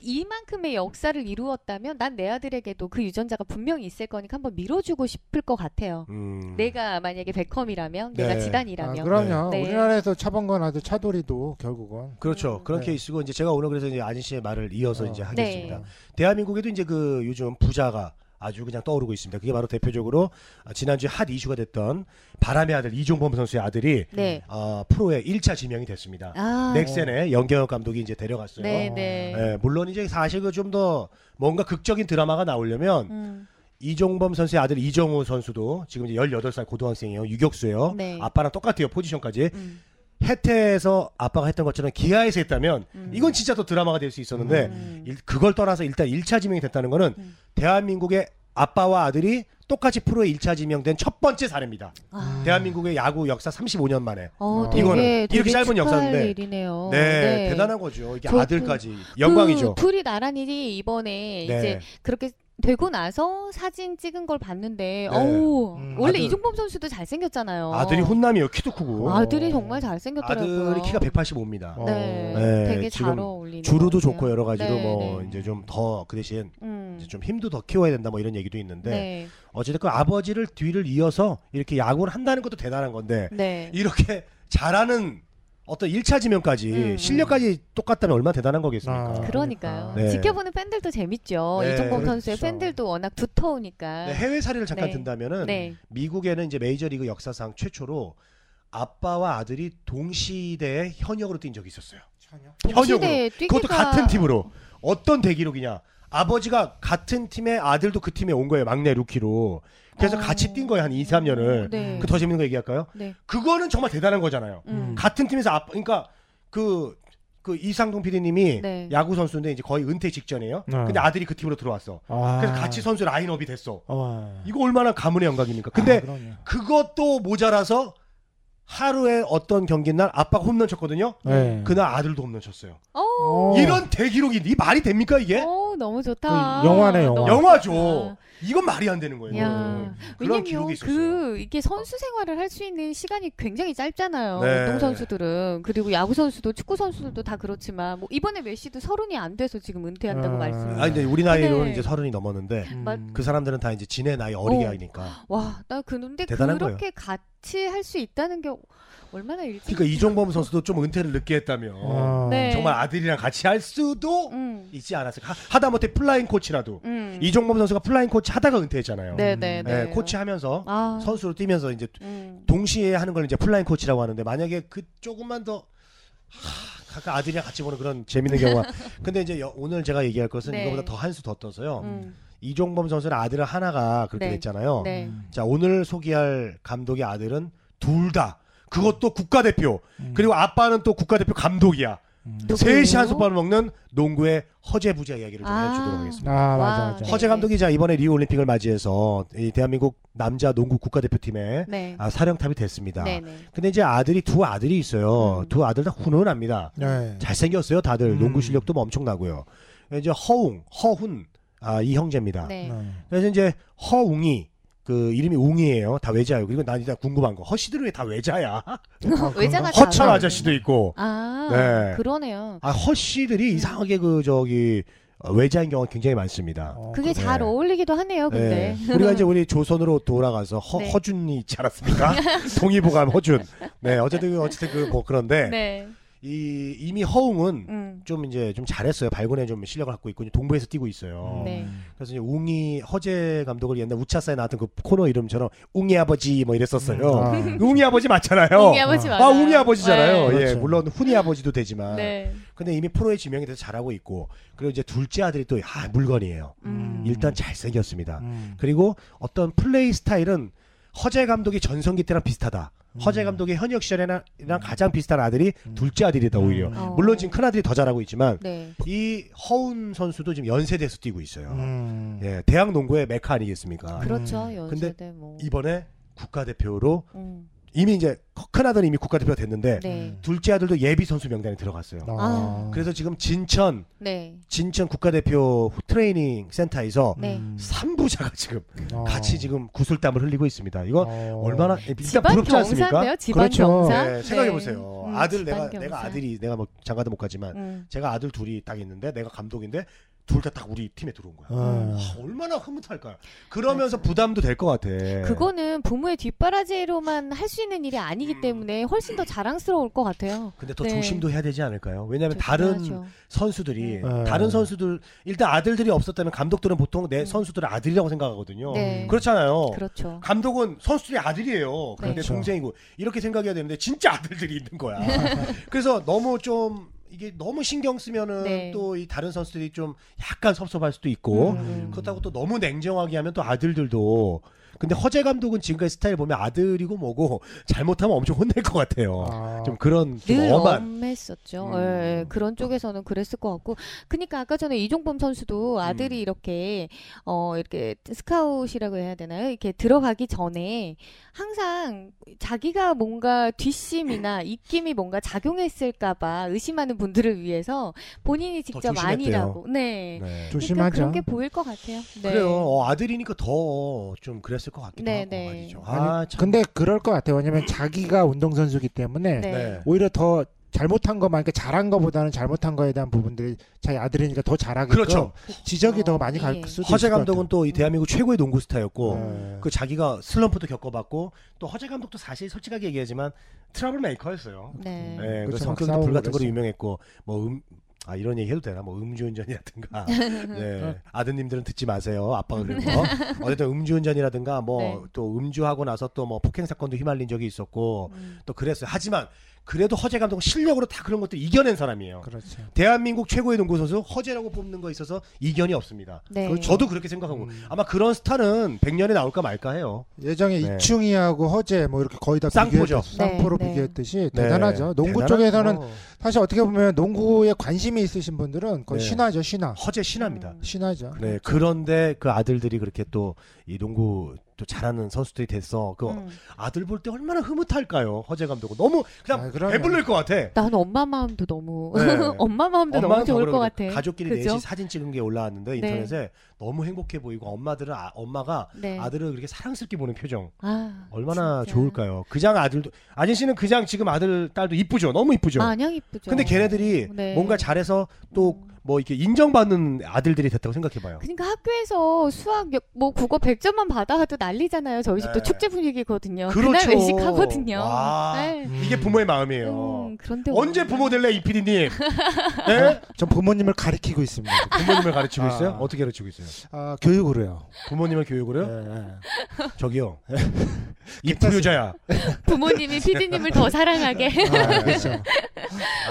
이만큼의 역사를 이루었다면 난 내 아들에게도 그 유전자가 분명히 있을 거니까 한번 밀어주고 싶을 것 같아요. 음. 내가 만약에 베컴이라면, 내가 네. 아, 지단이라면. 그럼요. 네. 우리나라에서 차범근 아들 차돌이도 결국은 그렇죠. 음. 그런 네. 케이스고 이제 제가 오늘 그래서 이제 아진 씨의 말을 이어서 어. 이제 네. 하겠습니다. 대한민국에도 이제 그 요즘 부자가 아주 그냥 떠오르고 있습니다. 그게 바로 대표적으로 아, 지난주에 핫 이슈가 됐던 바람의 아들 이종범 선수의 아들이 네. 어, 프로에 1차 지명이 됐습니다. 아, 넥센에 연경혁 감독이 이제 데려갔어요. 네, 네. 예, 물론 이제 사실 그 좀 더 뭔가 극적인 드라마가 나오려면 음, 이종범 선수의 아들 이정우 선수도 지금 이제 18살 고등학생이에요. 유격수예요. 네. 아빠랑 똑같아요. 포지션까지. 음, 해태에서 아빠가 했던 것처럼 기아에서 했다면 음. 이건 진짜 또 드라마가 될 수 있었는데 음. 일- 그걸 떠나서 일단 1차 지명이 됐다는 거는 음. 대한민국의 아빠와 아들이 똑같이 프로에 1차 지명된 첫 번째 사례입니다. 아. 대한민국의 야구 역사 35년 만에. 어, 어. 되게, 이거는 되게 이렇게 짧은 축하할 역사인데. 일이네요. 네, 대단한 거죠. 이게 저 아들까지 영광이죠. 그 둘이 나란히 이번에 네. 이제 그렇게 되고 나서 사진 찍은 걸 봤는데 네. 어우 음, 원래 아들- 이종범 선수도 잘생겼잖아요. 아들이 훈남이에요. 키도 크고. 아들이 정말 잘생겼더라고요. 아들이 키가 185입니다. 어. 네, 네, 되게 잘 어울리는 주루도. 좋고 여러 가지로 네, 뭐 네. 이제 좀 더 그 대신 음. 이제 좀 힘도 더 키워야 된다 뭐 이런 얘기도 있는데 네, 어쨌든 아버지를 뒤를 이어서 이렇게 야구를 한다는 것도 대단한 건데 네. 이렇게 잘하는 어떤 1차 지명까지 음. 실력까지 똑같다면 얼마나 대단한 거겠습니까. 아, 그러니까요. 네. 지켜보는 팬들도 재밌죠. 네, 이종범 선수의 그렇죠. 팬들도 워낙 두터우니까. 네, 해외 사례를 잠깐 네. 든다면은 네. 미국에는 이제 메이저리그 역사상 최초로 아빠와 아들이 동시대에 현역으로 뛴 적이 있었어요. 현역으로. 시대에 뛰기가 그것도 같은 팀으로 어떤 대기록이냐? 아버지가 같은 팀에 아들도 그 팀에 온 거예요. 막내 루키로. 그래서 어. 같이 뛴 거예요. 한 2, 3년을. 네. 그 더 재밌는 거 얘기할까요? 네. 그거는 정말 대단한 거잖아요. 음. 같은 팀에서 아빠 그러니까 그, 그 이상동 PD님이 네. 야구 선수인데 이제 거의 은퇴 직전이에요. 네. 근데 아들이 그 팀으로 들어왔어. 아. 그래서 같이 선수 라인업이 됐어. 어. 이거 얼마나 가문의 영광입니까? 근데 아. 그것도 모자라서 하루에 어떤 경기 날 아빠가 홈런 쳤거든요. 네. 그날 아들도 홈런 쳤어요. 어, 어. 이런 대기록이 이 말이 됩니까 이게? 어, 너무 좋다. 그 영화네, 영화. 영화죠. 이건 말이 안 되는 거예요. 야, 음. 그런 기록이 있었어요. 그 이게 선수 생활을 할 수 있는 시간이 굉장히 짧잖아요. 네. 운동 선수들은 그리고 야구 선수도 축구 선수들도 다 그렇지만 뭐 이번에 메시도 서른이 안 돼서 지금 은퇴한다고 아. 말씀. 아니 근데 우리 나이로는 네. 이제 서른이 넘었는데 음. 맞- 그 사람들은 다 이제 지네 나이 어리게 어. 하니까. 와, 나 근데 대단한 그렇게 같이 할 수 있다는 게 얼마나 일찍. 그러니까 이종범 선수도 좀 은퇴를 늦게 했다면 어. 네. 정말 아들이랑 같이 할 수도 음. 있지 않았을까. 하- 하다못해 플레잉 코치라도 음. 이종범 선수가 플레잉 코치 하다가 은퇴했잖아요. 네, 네, 네. 네, 코치 하면서 아. 선수로 뛰면서 이제 음. 동시에 하는 걸 이제 플레잉 코치라고 하는데 만약에 그 조금만 더 하, 각각 아들이랑 같이 보는 그런 재밌는 경우가 근데 이제 여- 오늘 제가 얘기할 것은 네. 이거보다 더 한 수 더 떠서요 음. 이종범 선수는 아들 하나가 그렇게 네. 됐잖아요 네. 자 오늘 소개할 감독의 아들은 둘 다 그것도 국가대표 음. 그리고 아빠는 또 국가대표 감독이야 음. 셋이 한 솥밥을 먹는 농구의 허재 부자 이야기를 좀 아. 해주도록 하겠습니다 아, 맞아, 와, 맞아. 네. 허재 감독이 자 이번에 리우 올림픽을 맞이해서 이 대한민국 남자 농구 국가대표팀에 네. 아, 사령탑이 됐습니다. 네, 네. 근데 이제 아들이 두 아들이 있어요. 음. 두 아들 다 훈훈합니다. 네. 잘생겼어요, 다들. 음. 농구 실력도 뭐 엄청나고요. 이제 허웅, 허훈, 아, 이 형제입니다. 네. 네. 그래서 이제 허웅이 그 이름이 웅이에요. 다 외자예요. 그리고 난 일단 궁금한 거. 허씨들은 왜 다 외자야? 아, 외자가? 허천 다- 아저씨도 있고. 아, 네. 그러네요. 아, 허씨들이 이상하게 그 저기 어, 외자인 경우가 굉장히 많습니다. 어, 그게 네. 잘 어울리기도 하네요, 근데. 네. 우리가 이제 우리 조선으로 돌아가서 허, 네. 허준이 있지 않았습니까? 동의보감 허준. 네, 어쨌든 그- 어쨌든 그 뭐 그런데 네. 이 이미 허웅은 음. 좀 이제 좀 잘했어요. 발군에 좀 실력을 갖고 있고 이제 동부에서 뛰고 있어요. 네. 그래서 이제 웅이 허재 감독을 옛날 우차사에 나왔던 그 코너 이름처럼 웅이 아버지 뭐 이랬었어요. 아. 웅이 아버지 맞잖아요. 웅이 아버지 맞아요. 아, 웅이 아버지잖아요. 네. 예, 그렇죠. 물론 훈이 아버지도 되지만. 네. 근데 이미 프로에 지명이 돼서 잘하고 있고 그리고 이제 둘째 아들이 또 아, 물건이에요. 음. 일단 잘생겼습니다. 음. 그리고 어떤 플레이 스타일은 허재 감독이 전성기 때랑 비슷하다. 허재 감독의 현역 시절이랑 가장 비슷한 아들이 음. 둘째 아들이다 오히려. 음. 어. 물론 지금 큰 아들이 더 잘하고 있지만 네. 이 허운 선수도 지금 연세대에서 뛰고 있어요. 음. 예, 대학 농구의 메카 아니겠습니까? 그렇죠. 음. 연세대 뭐. 이번에 국가대표로 음. 이미 이제 큰 아들은 이미 국가대표가 됐는데 네. 둘째 아들도 예비 선수 명단에 들어갔어요. 아. 그래서 지금 진천 네. 진천 국가대표 트레이닝 센터에서 네. 음. 3부자가 지금 어. 같이 지금 구슬땀을 흘리고 있습니다. 이거 어. 얼마나 일단 부럽지 않습니까? 그렇죠. 경사. 네, 생각해 보세요. 음, 아들 내가 경사. 내가 아들이 내가 뭐 장가도 못 가지만 음. 제가 아들 둘이 딱 있는데 내가 감독인데 둘 다 딱 우리 팀에 들어온 거야. 어. 아, 얼마나 흐뭇할까요? 그러면서 부담도 될 것 같아. 그거는 부모의 뒷바라지로만 할 수 있는 일이 아니기 때문에 훨씬 더 자랑스러울 것 같아요. 근데 더 네. 조심도 해야 되지 않을까요? 왜냐하면 다른 조심하죠. 선수들이 네. 다른 선수들 일단 아들들이 없었다면 감독들은 보통 내 음. 선수들의 아들이라고 생각하거든요. 네. 그렇잖아요. 그렇죠. 감독은 선수들의 아들이에요. 그런데 그렇죠. 동생이고 이렇게 생각해야 되는데 진짜 아들들이 있는 거야. 그래서 너무 좀 이게 너무 신경 쓰면은 네. 또이 다른 선수들이 좀 약간 섭섭할 수도 있고 음. 그렇다고 또 너무 냉정하게 하면 또 아들들도 근데 허재 감독은 지금까지 스타일 보면 아들이고 뭐고 잘못하면 엄청 혼낼 것 같아요. 아. 좀 그런 좀 늘 엄한 엄했었죠. 음. 예, 예. 그런 쪽에서는 그랬을 것 같고. 그러니까 아까 전에 이종범 선수도 아들이 음. 이렇게 어 이렇게 스카웃이라고 해야 되나요? 이렇게 들어가기 전에 항상 자기가 뭔가 뒷심이나 입김이 뭔가 작용했을까봐 의심하는 분들을 위해서 본인이 직접. 아니라고. 네. 네. 그러니까 조심하죠. 그런 게 보일 것 같아요. 네. 그래요. 어, 아들이니까 더 좀 그랬을 것 같기도 네, 하고 네. 말이죠. 아니, 아, 참. 근데 그럴 것 같아요. 왜냐면 자기가 운동선수기 때문에 네. 네. 오히려 더 잘못한 것만 그러니까 잘한 것보다는 잘못한 거에 대한 부분들이 자기 아들이니까 더 잘하게끔 그렇죠. 지적이 더 어, 많이 갈 예. 수도 허재 있을 것 감독은 또 이 대한민국 최고의 농구 스타였고. 네. 그 자기가 슬럼프도 겪어봤고 또 허재 감독도 사실 솔직하게 얘기하지만 troublemaker였어요. 네. 네, 그 그렇죠. 막 성격도 불같은 거로 그랬어. 유명했고 뭐 음. 아 이런 얘기 해도 되나? 뭐 음주운전이라든가. 네. 아드님들은 듣지 마세요. 아빠가 그런 거. 어쨌든 음주운전이라든가 뭐 네. 또 음주하고 나서 또 뭐 폭행 사건도 휘말린 적이 있었고 음. 또 그랬어요. 하지만 그래도 허재 감독은 실력으로 다 그런 것들 이겨낸 사람이에요 그렇죠. 대한민국 최고의 농구 선수 허재라고 뽑는 거 있어서 이견이 없습니다 네. 그 저도 그렇게 생각하고 음. 아마 그런 스타는 100년에 나올까 말까 해요 예정에 네. 이충희하고 허재 뭐 이렇게 거의 다 쌍포죠. 비교했- 쌍포로 네, 네. 비교했듯이 네. 대단하죠. 농구 대단하죠. 쪽에서는 사실 어떻게 보면 농구에 관심이 있으신 분들은 거의 네. 신화죠, 신화. 허재 신화입니다 음. 신화죠. 네, 그런데 그 아들들이 그렇게 또 이 농구 또 잘하는 선수들이 됐어. 그 음. 아들 볼 때 얼마나 흐뭇할까요? 허재 감독은 너무 그냥 아. 배불릴 것 같아. 난 엄마 마음도 너무 네. 엄마 마음도 엄마는 너무 좋을 더것 같아. 가족끼리 그죠? 넷이 사진 찍은 게 올라왔는데 네. 인터넷에 너무 행복해 보이고 엄마들은 아, 엄마가 네. 아들을 그렇게 사랑스럽게 보는 표정 아, 얼마나 진짜. 좋을까요? 그장 아들도 아진 씨는 그장 지금 아들 딸도 이쁘죠. 너무 이쁘죠. 마냥 이쁘죠. 근데 걔네들이 네. 뭔가 잘해서 또 음. 뭐 이렇게 인정받는 아들들이 됐다고 생각해봐요. 그러니까 학교에서 수학 역- 뭐 국어 100점만 받아도 난리잖아요. 저희 집도 네. 축제 분위기거든요. 그렇죠. 날 외식하거든요. 와, 네. 이게 부모의 마음이에요. 음, 그런데 언제 부모 될래 이 PD님? 네? 전 부모님을 가리키고 있습니다. 부모님을 가르치고 아. 있어요? 어떻게 가르치고 있어요? 아, 교육으로요. 부모님을 교육으로요? 네, 네. 저기요. 이 불효자야. 부모님이 피디님을 더 사랑하게. 아, 그렇죠.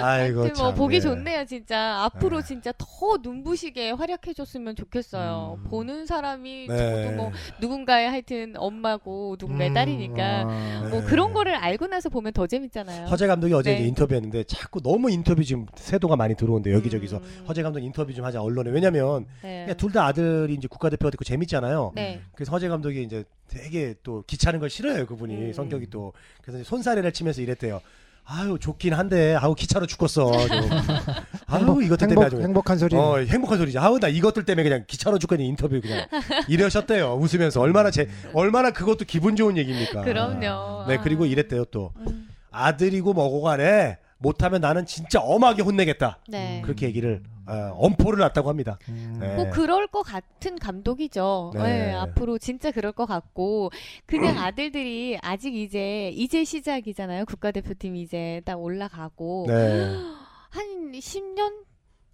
아이고 뭐 참. 보기 예. 좋네요, 진짜. 앞으로 네. 진짜 더 눈부시게 활약해줬으면 좋겠어요. 음. 보는 사람이 네. 저도 뭐 누군가의 하여튼 엄마고 누군가의 음, 딸이니까 아, 뭐 네. 그런 거를 알고 나서 보면 더 재밌잖아요. 허재 감독이 어제 네. 이제 인터뷰했는데 자꾸 너무 인터뷰 지금 세도가 많이 들어오는데 여기저기서 음. 허재 감독 인터뷰 좀 하자 언론에 왜냐면 네. 둘다 아들이 이제 국가대표가 됐고 재밌잖아요. 네. 그래서 허재 감독이 이제 되게 또 귀찮은 걸 싫어해요 그분이 음. 성격이 또 그래서 이제 손사래를 치면서 이랬대요. 아유 좋긴 한데 아우 귀찮아 죽겠어. 좀. 아유 이것들 때문에 아주 행복, 행복한 소리. 어 행복한 소리지. 아우 나 이것들 때문에 그냥 귀찮아 죽겠는 인터뷰 그냥 이러셨대요. 웃으면서 얼마나 제 얼마나 그것도 기분 좋은 얘기입니까. 그럼요. 네 아. 그리고 이랬대요 또 음. 아들이고 뭐고 간에 못하면 나는 진짜 엄하게 혼내겠다. 네. 그렇게 얘기를 어, 엄포를 놨다고 합니다. 음. 네. 뭐 그럴 것 같은 감독이죠. 네. 네, 앞으로 진짜 그럴 것 같고 그냥 아들들이 아직 이제 이제 시작이잖아요. 국가대표팀 이제 딱 올라가고 네. 한 10년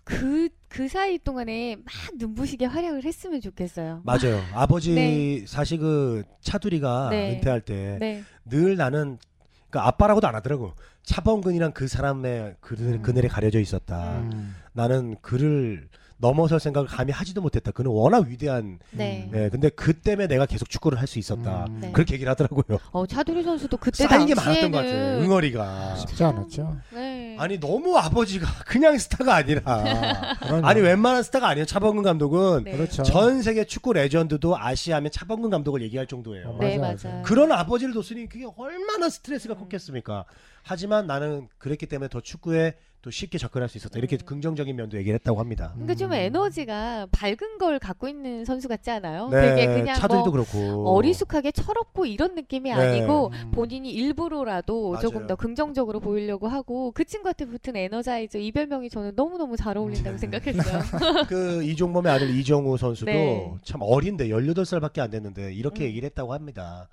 그 그 사이 동안에 막 눈부시게 활약을 했으면 좋겠어요. 맞아요. 아버지 네. 사실 그 차두리가 네. 은퇴할 때늘 네. 나는 그 아빠라고도 안 하더라고. 차범근이랑 그 사람의 그늘, 음. 그늘에 가려져 있었다. 음. 나는 그를 넘어설 생각을 감히 하지도 못했다. 그는 워낙 위대한. 네. 네, 근데 그 때문에 내가 계속 축구를 할 수 있었다. 음. 네. 그렇게 얘기를 하더라고요. 어, 차두리 선수도 그때 쌓인 게 당시에는 많았던 것 같아요. 응어리가. 쉽지 않았죠. 네. 아니 너무 아버지가 그냥 스타가 아니라 그럼요. 아니 웬만한 스타가 아니에요. 차범근 감독은 네. 그렇죠. 전 세계 축구 레전드도 아시아면 차범근 감독을 얘기할 정도예요. 네, 맞아, 맞아요. 그런 아버지를 뒀으니 그게 얼마나 스트레스가 컸겠습니까? 하지만 나는 그랬기 때문에 더 축구에 또 쉽게 접근할 수 있었다. 이렇게 음. 긍정적인 면도 얘기를 했다고 합니다. 그러니까 좀 음. 에너지가 밝은 걸 갖고 있는 선수 같지 않아요? 네, 되게 그냥 차들도 뭐 그렇고 어리숙하게 철없고 이런 느낌이 네. 아니고 음. 본인이 일부러라도 맞아요. 조금 더 긍정적으로 보이려고 하고 그 친구한테 붙은 에너자이저 이별명이 저는 너무 너무 잘 어울린다고 생각했어요. 그 이종범의 아들 이정우 선수도 네. 참 어린데 18살밖에 안 됐는데 이렇게 음. 얘기를 했다고 합니다.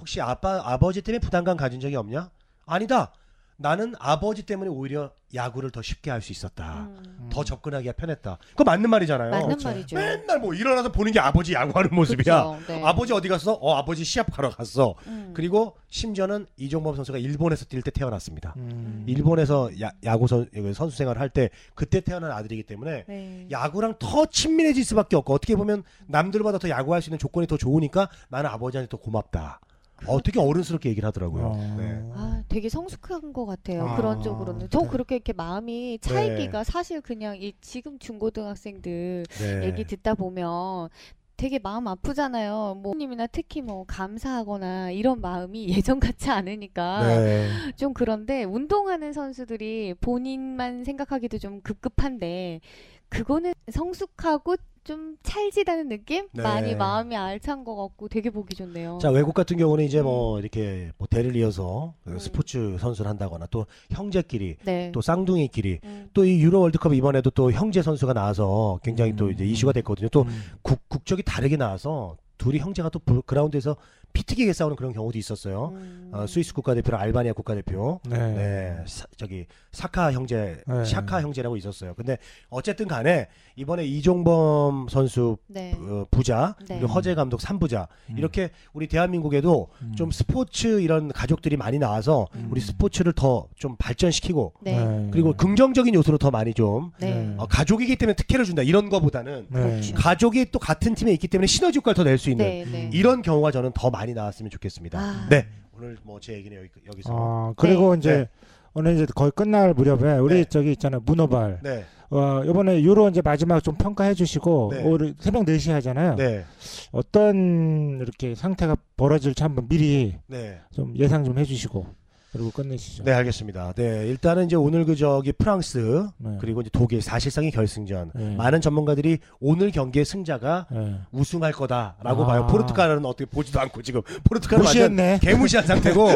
혹시 아빠 아버지 때문에 부담감 가진 적이 없냐? 아니다. 나는 아버지 때문에 오히려 야구를 더 쉽게 할 수 있었다. 음. 더 접근하기가 편했다. 그거 맞는 말이잖아요. 맞는 그렇죠. 말이죠. 맨날 뭐 일어나서 보는 게 아버지 야구하는 모습이야. 그쵸, 네. 아버지 어디 갔어? 어 아버지 시합하러 갔어. 음. 그리고 심지어는 이종범 선수가 일본에서 뛸 때 태어났습니다. 음. 일본에서 야, 야구 선, 선수 생활을 할 때 그때 태어난 아들이기 때문에 네. 야구랑 더 친밀해질 수밖에 없고 어떻게 보면 남들보다 더 야구할 수 있는 조건이 더 좋으니까 나는 아버지한테 더 고맙다. 어, 되게 어른스럽게 얘기를 하더라고요. 어. 네. 아, 되게 성숙한 것 같아요. 아, 그런 쪽으로는. 저 네. 그렇게 이렇게 마음이 차이기가 사실 그냥 이 지금 중고등학생들 네. 얘기 듣다 보면 되게 마음 아프잖아요. 뭐 님이나 특히 뭐 감사하거나 이런 마음이 예전 같지 않으니까 네. 좀 그런데 운동하는 선수들이 본인만 생각하기도 좀 급급한데 그거는 성숙하고 좀 찰지다는 느낌? 네. 많이 마음이 알찬 것 같고 되게 보기 좋네요. 자 외국 같은 경우는 이제 뭐 이렇게 뭐 대를 이어서 그 음. 스포츠 선수를 한다거나 또 형제끼리 네. 또 쌍둥이끼리 음. 또이 유로 월드컵 이번에도 또 형제 선수가 나와서 굉장히 또 음. 이제 이슈가 됐거든요. 또 음. 국, 국적이 다르게 나와서 둘이 형제가 또 부- 그라운드에서 피튀기게 싸우는 그런 경우도 있었어요. 음. 어, 스위스 국가대표랑 알바니아 국가대표. 네. 네, 사- 저기 사카 형제, 네. 샤카 형제라고 있었어요. 근데 어쨌든 간에 이번에 이종범 선수 네. 어, 부자 네. 그리고 허재 감독 3부자 음. 이렇게 우리 대한민국에도 음. 좀 스포츠 이런 가족들이 많이 나와서 음. 우리 스포츠를 더 좀 발전시키고 네. 그리고 긍정적인 요소로 더 많이 좀 네. 어, 가족이기 때문에 특혜를 준다 이런 거보다는 네. 그렇죠. 가족이 또 같은 팀에 있기 때문에 시너지 효과를 더 낼 수 있는 네, 네. 이런 경우가 저는 더 많이 나왔으면 좋겠습니다. 아. 네 오늘 뭐 제 얘기는 여기, 여기서 아, 그리고 이제 네. 오늘 이제 거의 끝날 무렵에 우리 네. 저기 있잖아요. 문어발. 네, 어, 이번에 유로 이제 마지막 좀 평가해 주시고 네. 오늘 새벽 4시 하잖아요. 네, 어떤 이렇게 상태가 벌어질지 한번 미리 네. 좀 예상 좀 해 주시고 그리고 끝내시죠. 네, 알겠습니다. 네, 일단은 이제 오늘 그 저기 프랑스 네. 그리고 이제 독일 사실상의 결승전. 네. 많은 전문가들이 오늘 경기의 승자가 네. 우승할 거다라고 아. 봐요. 포르투갈은 어떻게 보지도 않고 지금 포르투갈은 완전 무시했네. 개무시한 상태고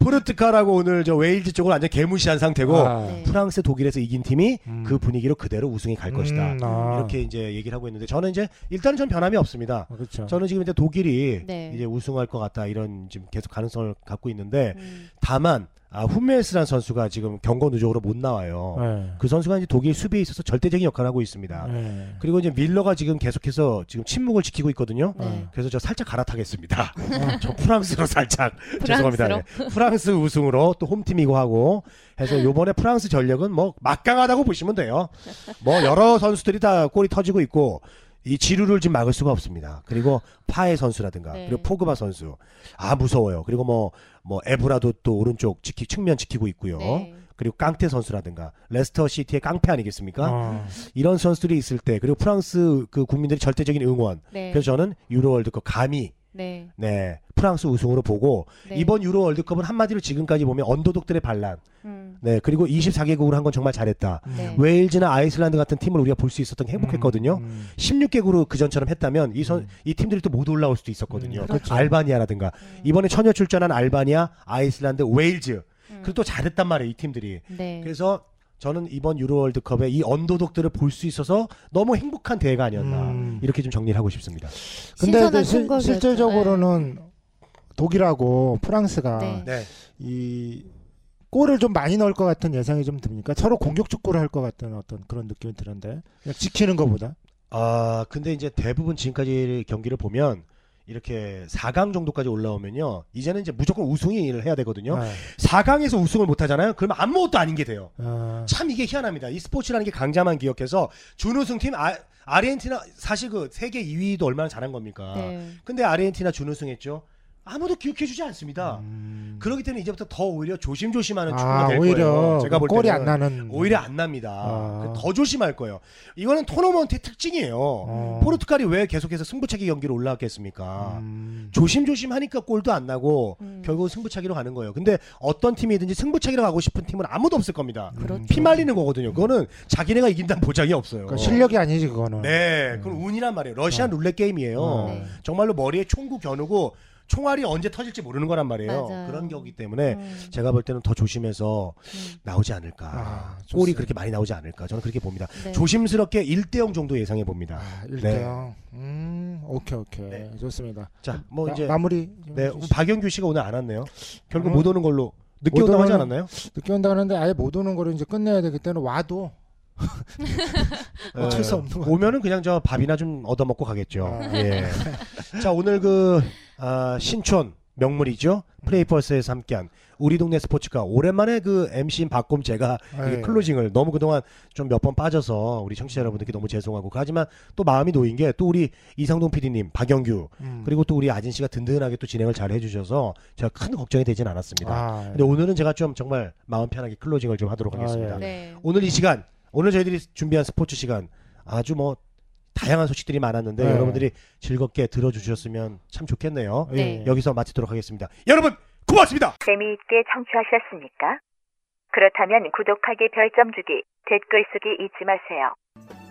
포르투갈하고 오늘 저 웨일즈 쪽은 완전 개무시한 상태고 아. 네. 프랑스 독일에서 이긴 팀이 음. 그 분위기로 그대로 우승이 갈 것이다. 음, 아. 이렇게 이제 얘기를 하고 있는데 저는 이제 일단은 전 변함이 없습니다. 아, 그렇죠. 저는 지금 이제 독일이 네. 이제 우승할 것 같다 이런 지금 계속 가능성을 갖고 있는데 음. 다만 아, 훈멜스란 선수가 지금 경고 누적으로 못 나와요. 네. 그 선수가 이제 독일 수비에 있어서 절대적인 역할을 하고 있습니다. 네. 그리고 이제 밀러가 지금 계속해서 지금 침묵을 지키고 있거든요. 네. 그래서 저 살짝 갈아타겠습니다. 저 프랑스로 살짝 프랑스로? 죄송합니다. 네. 프랑스 우승으로 또 홈팀이고 하고 해서 요번에 프랑스 전력은 뭐 막강하다고 보시면 돼요. 뭐 여러 선수들이 다 골이 터지고 있고 이 지루를 지금 막을 수가 없습니다. 그리고 파예 선수라든가 네. 그리고 포그바 선수 아 무서워요. 그리고 뭐뭐 에브라도 또 오른쪽 지키 측면 지키고 있고요. 네. 그리고 깡테 선수라든가 레스터 시티의 깡패 아니겠습니까? 어. 이런 선수들이 있을 때 그리고 프랑스 그 국민들이 절대적인 응원. 네. 그래서 저는 유로 월드컵 감히 네. 네 프랑스 우승으로 보고 네. 이번 유로 월드컵은 한마디로 지금까지 보면 underdog들의 반란. 음. 네 그리고 24개국으로 한 건 정말 잘했다. 네. 웨일즈나 아이슬란드 같은 팀을 우리가 볼 수 있었던 게 행복했거든요. 음. 16개국으로 그 전처럼 했다면 이, 선, 음. 이 팀들이 또 못 올라올 수도 있었거든요. 음, 그렇죠. 알바니아라든가 음. 이번에 처녀 출전한 알바니아, 아이슬란드, 웨일즈 음. 그리고 또 잘했단 말이에요 이 팀들이. 네. 그래서 저는 이번 유로 월드컵에 이 언더독들을 볼 수 있어서 너무 행복한 대회가 아니었나 음. 이렇게 좀 정리를 하고 싶습니다. 근데 실- 충격이었죠. 실질적으로는 독일하고 프랑스가 네. 네. 이 골을 좀 많이 넣을 것 같은 예상이 좀 듭니까? 서로 공격 축구를 할 것 같은 어떤 그런 느낌이 드는데 그냥 지키는 것보다 아 근데 이제 대부분 지금까지 경기를 보면 이렇게 4강 정도까지 올라오면요. 이제는 이제 무조건 우승을 해야 되거든요. 네. 4강에서 우승을 못 하잖아요. 그러면 아무것도 아닌 게 돼요. 어, 참 이게 희한합니다. 이 스포츠라는 게 강자만 기억해서 준우승팀 아, 아르헨티나 사실 그 세계 2위도 얼마나 잘한 겁니까? 네. 근데 아르헨티나 준우승했죠. 아무도 기억해주지 않습니다. 음. 그렇기 때문에 이제부터 더 오히려 조심조심하는 축구가 아, 될 오히려 거예요. 제가 볼 골이 때는 안 나는 오히려 안 납니다. 아. 더 조심할 거예요. 이거는 토너먼트의 특징이에요. 어. 포르투갈이 왜 계속해서 승부차기 경기로 올라왔겠습니까? 음. 조심조심 하니까 골도 안 나고 음. 결국 승부차기로 가는 거예요. 근데 어떤 팀이든지 승부차기로 가고 싶은 팀은 아무도 없을 겁니다. 그렇죠. 피 말리는 거거든요. 그거는 자기네가 이긴다는 보장이 없어요. 그러니까 실력이 아니지 그거는. 네, 그건 운이란 말이에요. 러시안 어. 룰렛 게임이에요. 어. 네. 정말로 머리에 총구 겨누고 총알이 언제 터질지 모르는 거란 말이에요. 맞아요. 그런 거기 때문에 음. 제가 볼 때는 더 조심해서 음. 나오지 않을까. 아, 골이. 그렇게 많이 나오지 않을까. 저는 그렇게 봅니다. 네. 조심스럽게 1대0 정도 예상해 봅니다. 아, 네. 1대0. 음, 오케이, 오케이. 네. 좋습니다. 자, 뭐 마, 이제 마무리. 좀 네. 박영규 씨가 오늘 안 왔네요. 결국 어, 못 오는 걸로 늦게 못 온다고 하지 않았나요? 늦게 온다 하는데 아예 못 오는 거를 이제 끝내야 되기 때문에 와도 어쩔 수 에, 없는 거. 오면은 그냥 저 밥이나 좀 얻어 먹고 가겠죠. 아. 예. 자 오늘 그 아, 신촌 명물이죠. 플레이퍼스에서 함께한 우리 동네 스포츠가 오랜만에 그 MC인 박곰 제가 예. 이 closing을 너무 그동안 좀 몇 번 빠져서 우리 청취자 여러분들께 너무 죄송하고 하지만 또 마음이 놓인 게 또 우리 이상동 PD님, 박영규 음. 그리고 또 우리 아진 씨가 든든하게 또 진행을 잘 해주셔서 제가 큰 걱정이 되진 않았습니다. 아, 근데 오늘은 제가 좀 정말 마음 편하게 closing을 좀 하도록 아, 하겠습니다. 예. 네. 오늘 이 시간, 오늘 저희들이 준비한 스포츠 시간 아주 뭐 다양한 소식들이 많았는데 네. 여러분들이 즐겁게 들어주셨으면 참 좋겠네요. 예. 네. 여기서 마치도록 하겠습니다. 여러분 고맙습니다. 재미있게 청취하셨습니까? 그렇다면 구독하기, 별점 주기, 댓글 쓰기 잊지 마세요.